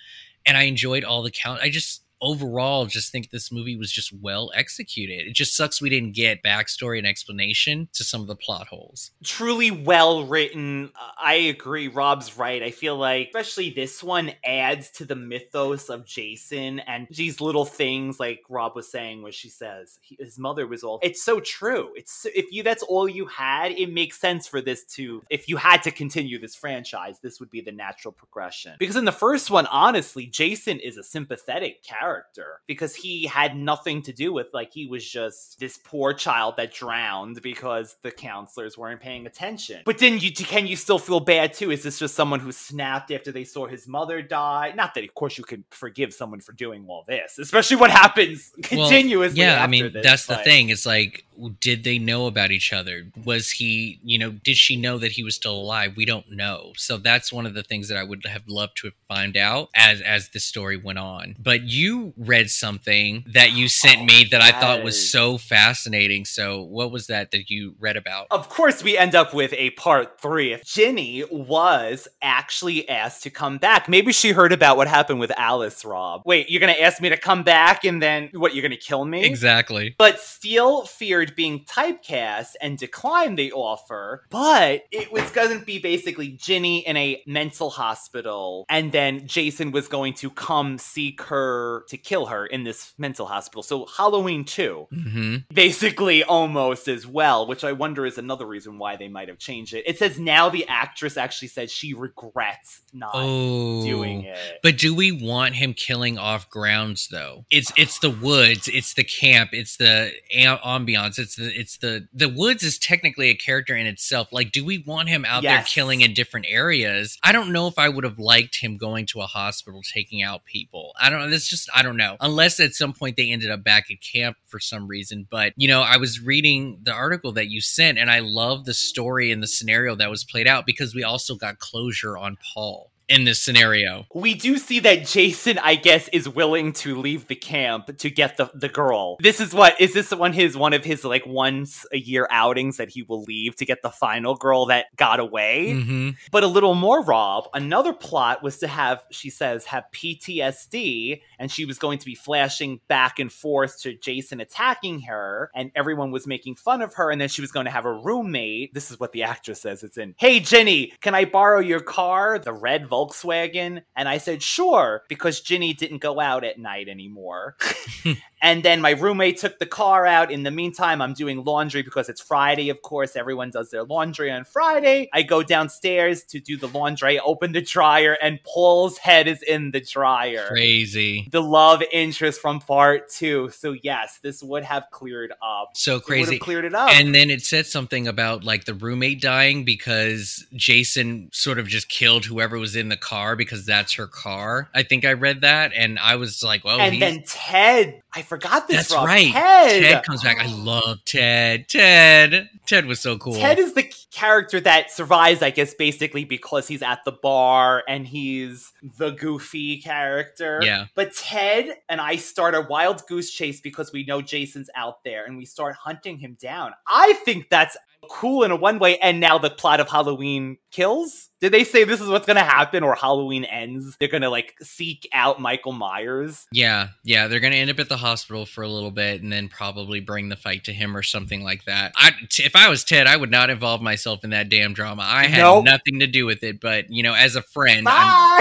And i enjoyed all the count. I just overall just think this movie was just well executed it just sucks we didn't get backstory and explanation to some of the plot holes truly well written. Uh, I agree. Rob's right. I feel like, especially this one, adds to the mythos of Jason and these little things, like Rob was saying, where she says his mother was all. It's so true. It's if you that's all you had, it makes sense for this to. If you had to continue this franchise, this would be the natural progression. Because in the first one, honestly, Jason is a sympathetic character. Character because he had nothing to do with like he was just this poor child that drowned because the counselors weren't paying attention. But then you can you still feel bad too? Is this just someone who snapped after they saw his mother die? Not that of course you can forgive someone for doing all this, especially what happens Well, continuously. yeah, I mean this, that's the thing. It's like, did they know about each other? Was he, you know, did she know that he was still alive? We don't know. So that's one of the things that I would have loved to find out as as the story went on. But you read something that you sent me oh, that I thought was so fascinating. So what was that that you read about? Of course, we end up with a part three. If Ginny was actually asked to come back. Maybe she heard about what happened with Alice, Rob. Wait, you're going to ask me to come back and then what, you're going to kill me? Exactly. But Steel feared being typecast and declined the offer. But it was going to be basically Ginny in a mental hospital, and then Jason was going to come seek her to kill her in this mental hospital. So Halloween 2 hmm basically almost as well, which I wonder is another reason why they might have changed it. It says now the actress actually said she regrets not Oh, doing it. But do we want him killing off grounds though? It's it's the woods, it's the camp, it's the ambiance, it's the it's the the woods is technically a character in itself. Like, do we want him out there killing in different areas? I don't know if I would have liked him going to a hospital taking out people. I don't know. This just I don't know. Unless at some point they ended up back at camp for some reason. But you know, I was reading the article that you sent, and I love the story and the scenario that was played out because we also got closure on Paul in this scenario. We do see that Jason, I guess, is willing to leave the camp to get the, the girl. This is what is this one his one of his like once a year outings that he will leave to get the final girl that got away. Mm-hmm. But a little more, Rob. Another plot was to have, she says, have PTSD, and she was going to be flashing back and forth to Jason attacking her, and everyone was making fun of her, and then she was going to have a roommate. This is what the actress says. It's in, Hey, Ginny, can I borrow your car, the red Volkswagen? And I said, Sure, because Ginny didn't go out at night anymore. <laughs> And then my roommate took the car out. In the meantime, I'm doing laundry because it's Friday, of course. Everyone does their laundry on Friday. I go downstairs to do the laundry, I open the dryer, and Paul's head is in the dryer. Crazy. The love interest from part two. So, yes, this would have cleared up. So It would crazy. have cleared it up. And then it said something about like the roommate dying because Jason sort of just killed whoever was in the car because that's her car. I think I read that and I was like, well, and he's- then Ted, I forgot this. that's Rob. right. Ted. comes back. I love Ted. Ted. Ted was so cool. Ted is the character that survives, I guess, basically because he's at the bar and he's the goofy character. Yeah. But Ted and I start a wild goose chase because we know Jason's out there and we start hunting him down. I think that's cool in a one way. And now the plot of Halloween kills. Did they say this is what's going to happen or Halloween ends? They're going to like seek out Michael Myers. Yeah, yeah, they're gonna end up at the hospital for a little bit, and then probably bring the fight to him or something like that. I, t- if I was Ted, I would not involve myself in that damn drama. I had Nope. nothing to do with it, but you know, as a friend,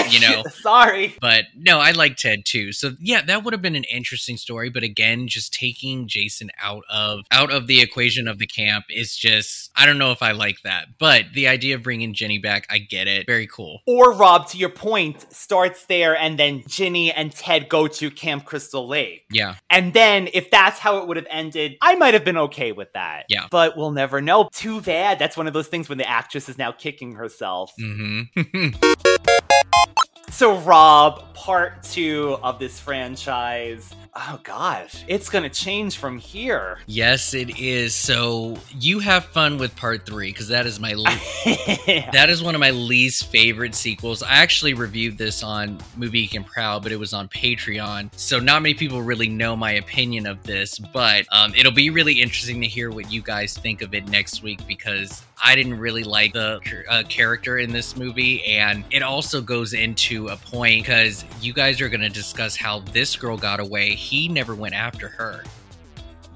you know, <laughs> sorry. But no, I like Ted too. So yeah, that would have been an interesting story. But again, just taking Jason out of out of the equation of the camp is just I don't know if I like that. But the idea of bringing Ginny back, I get it. Very cool. Or Rob, to your point, starts there and then Ginny and Ted go to Camp Crystal Lake. Yeah. And then if that's how it would have ended, I might have been okay with that. Yeah. But we'll never know. Too bad. That's one of those things when the actress is now kicking herself. Mm-hmm. <laughs> So, Rob, part two of this franchise. Oh gosh, it's gonna change from here. Yes, it is. So you have fun with part three because that is my <laughs> le- that is one of my least favorite sequels. I actually reviewed this on Movie Geek and Proud, but it was on Patreon, so not many people really know my opinion of this. But um, it'll be really interesting to hear what you guys think of it next week because I didn't really like the uh, character in this movie, and it also goes into a point because you guys are going to discuss how this girl got away. He never went after her.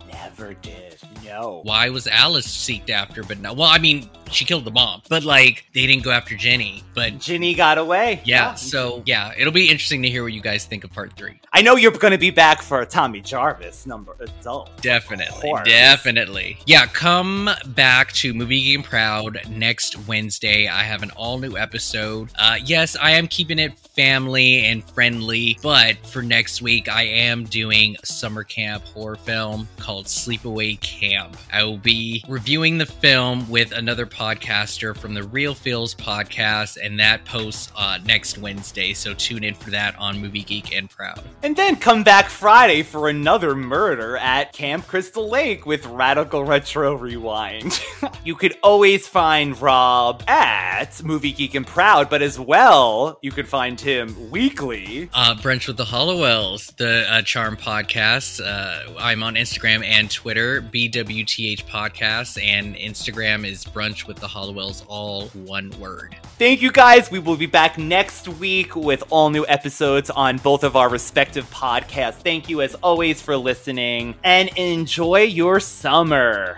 Never did. No. Why was Alice seeked after, but no? Well, I mean, she killed the mom, but like they didn't go after Ginny. But Ginny got away. yeah, so yeah, it'll be interesting to hear what you guys think of part three. I know you're going to be back for Tommy Jarvis number adult. Definitely, definitely. Yeah, come back to Movie Game Proud next Wednesday. I have an all new episode. Uh, yes, I am keeping it family and friendly, but for next week, I am doing a summer camp horror film called Sleepaway Camp. I will be reviewing the film with another podcaster from the Real Feels podcast, and that posts uh, next Wednesday. So tune in for that on Movie Geek and Proud. And then come back Friday for another murder at Camp Crystal Lake with Radical Retro Rewind. <laughs> you could always find Rob at Movie Geek and Proud, but as well, you could find him weekly. Uh, Brunch with the Halliwells, the uh, Charm podcast. Uh, I'm on Instagram and Twitter, BWTH Podcast, and Instagram is Brunch with the Halliwells, all one word. Thank you guys. We will be back next week with all new episodes on both of our respective podcasts. Thank you as always for listening and enjoy your summer.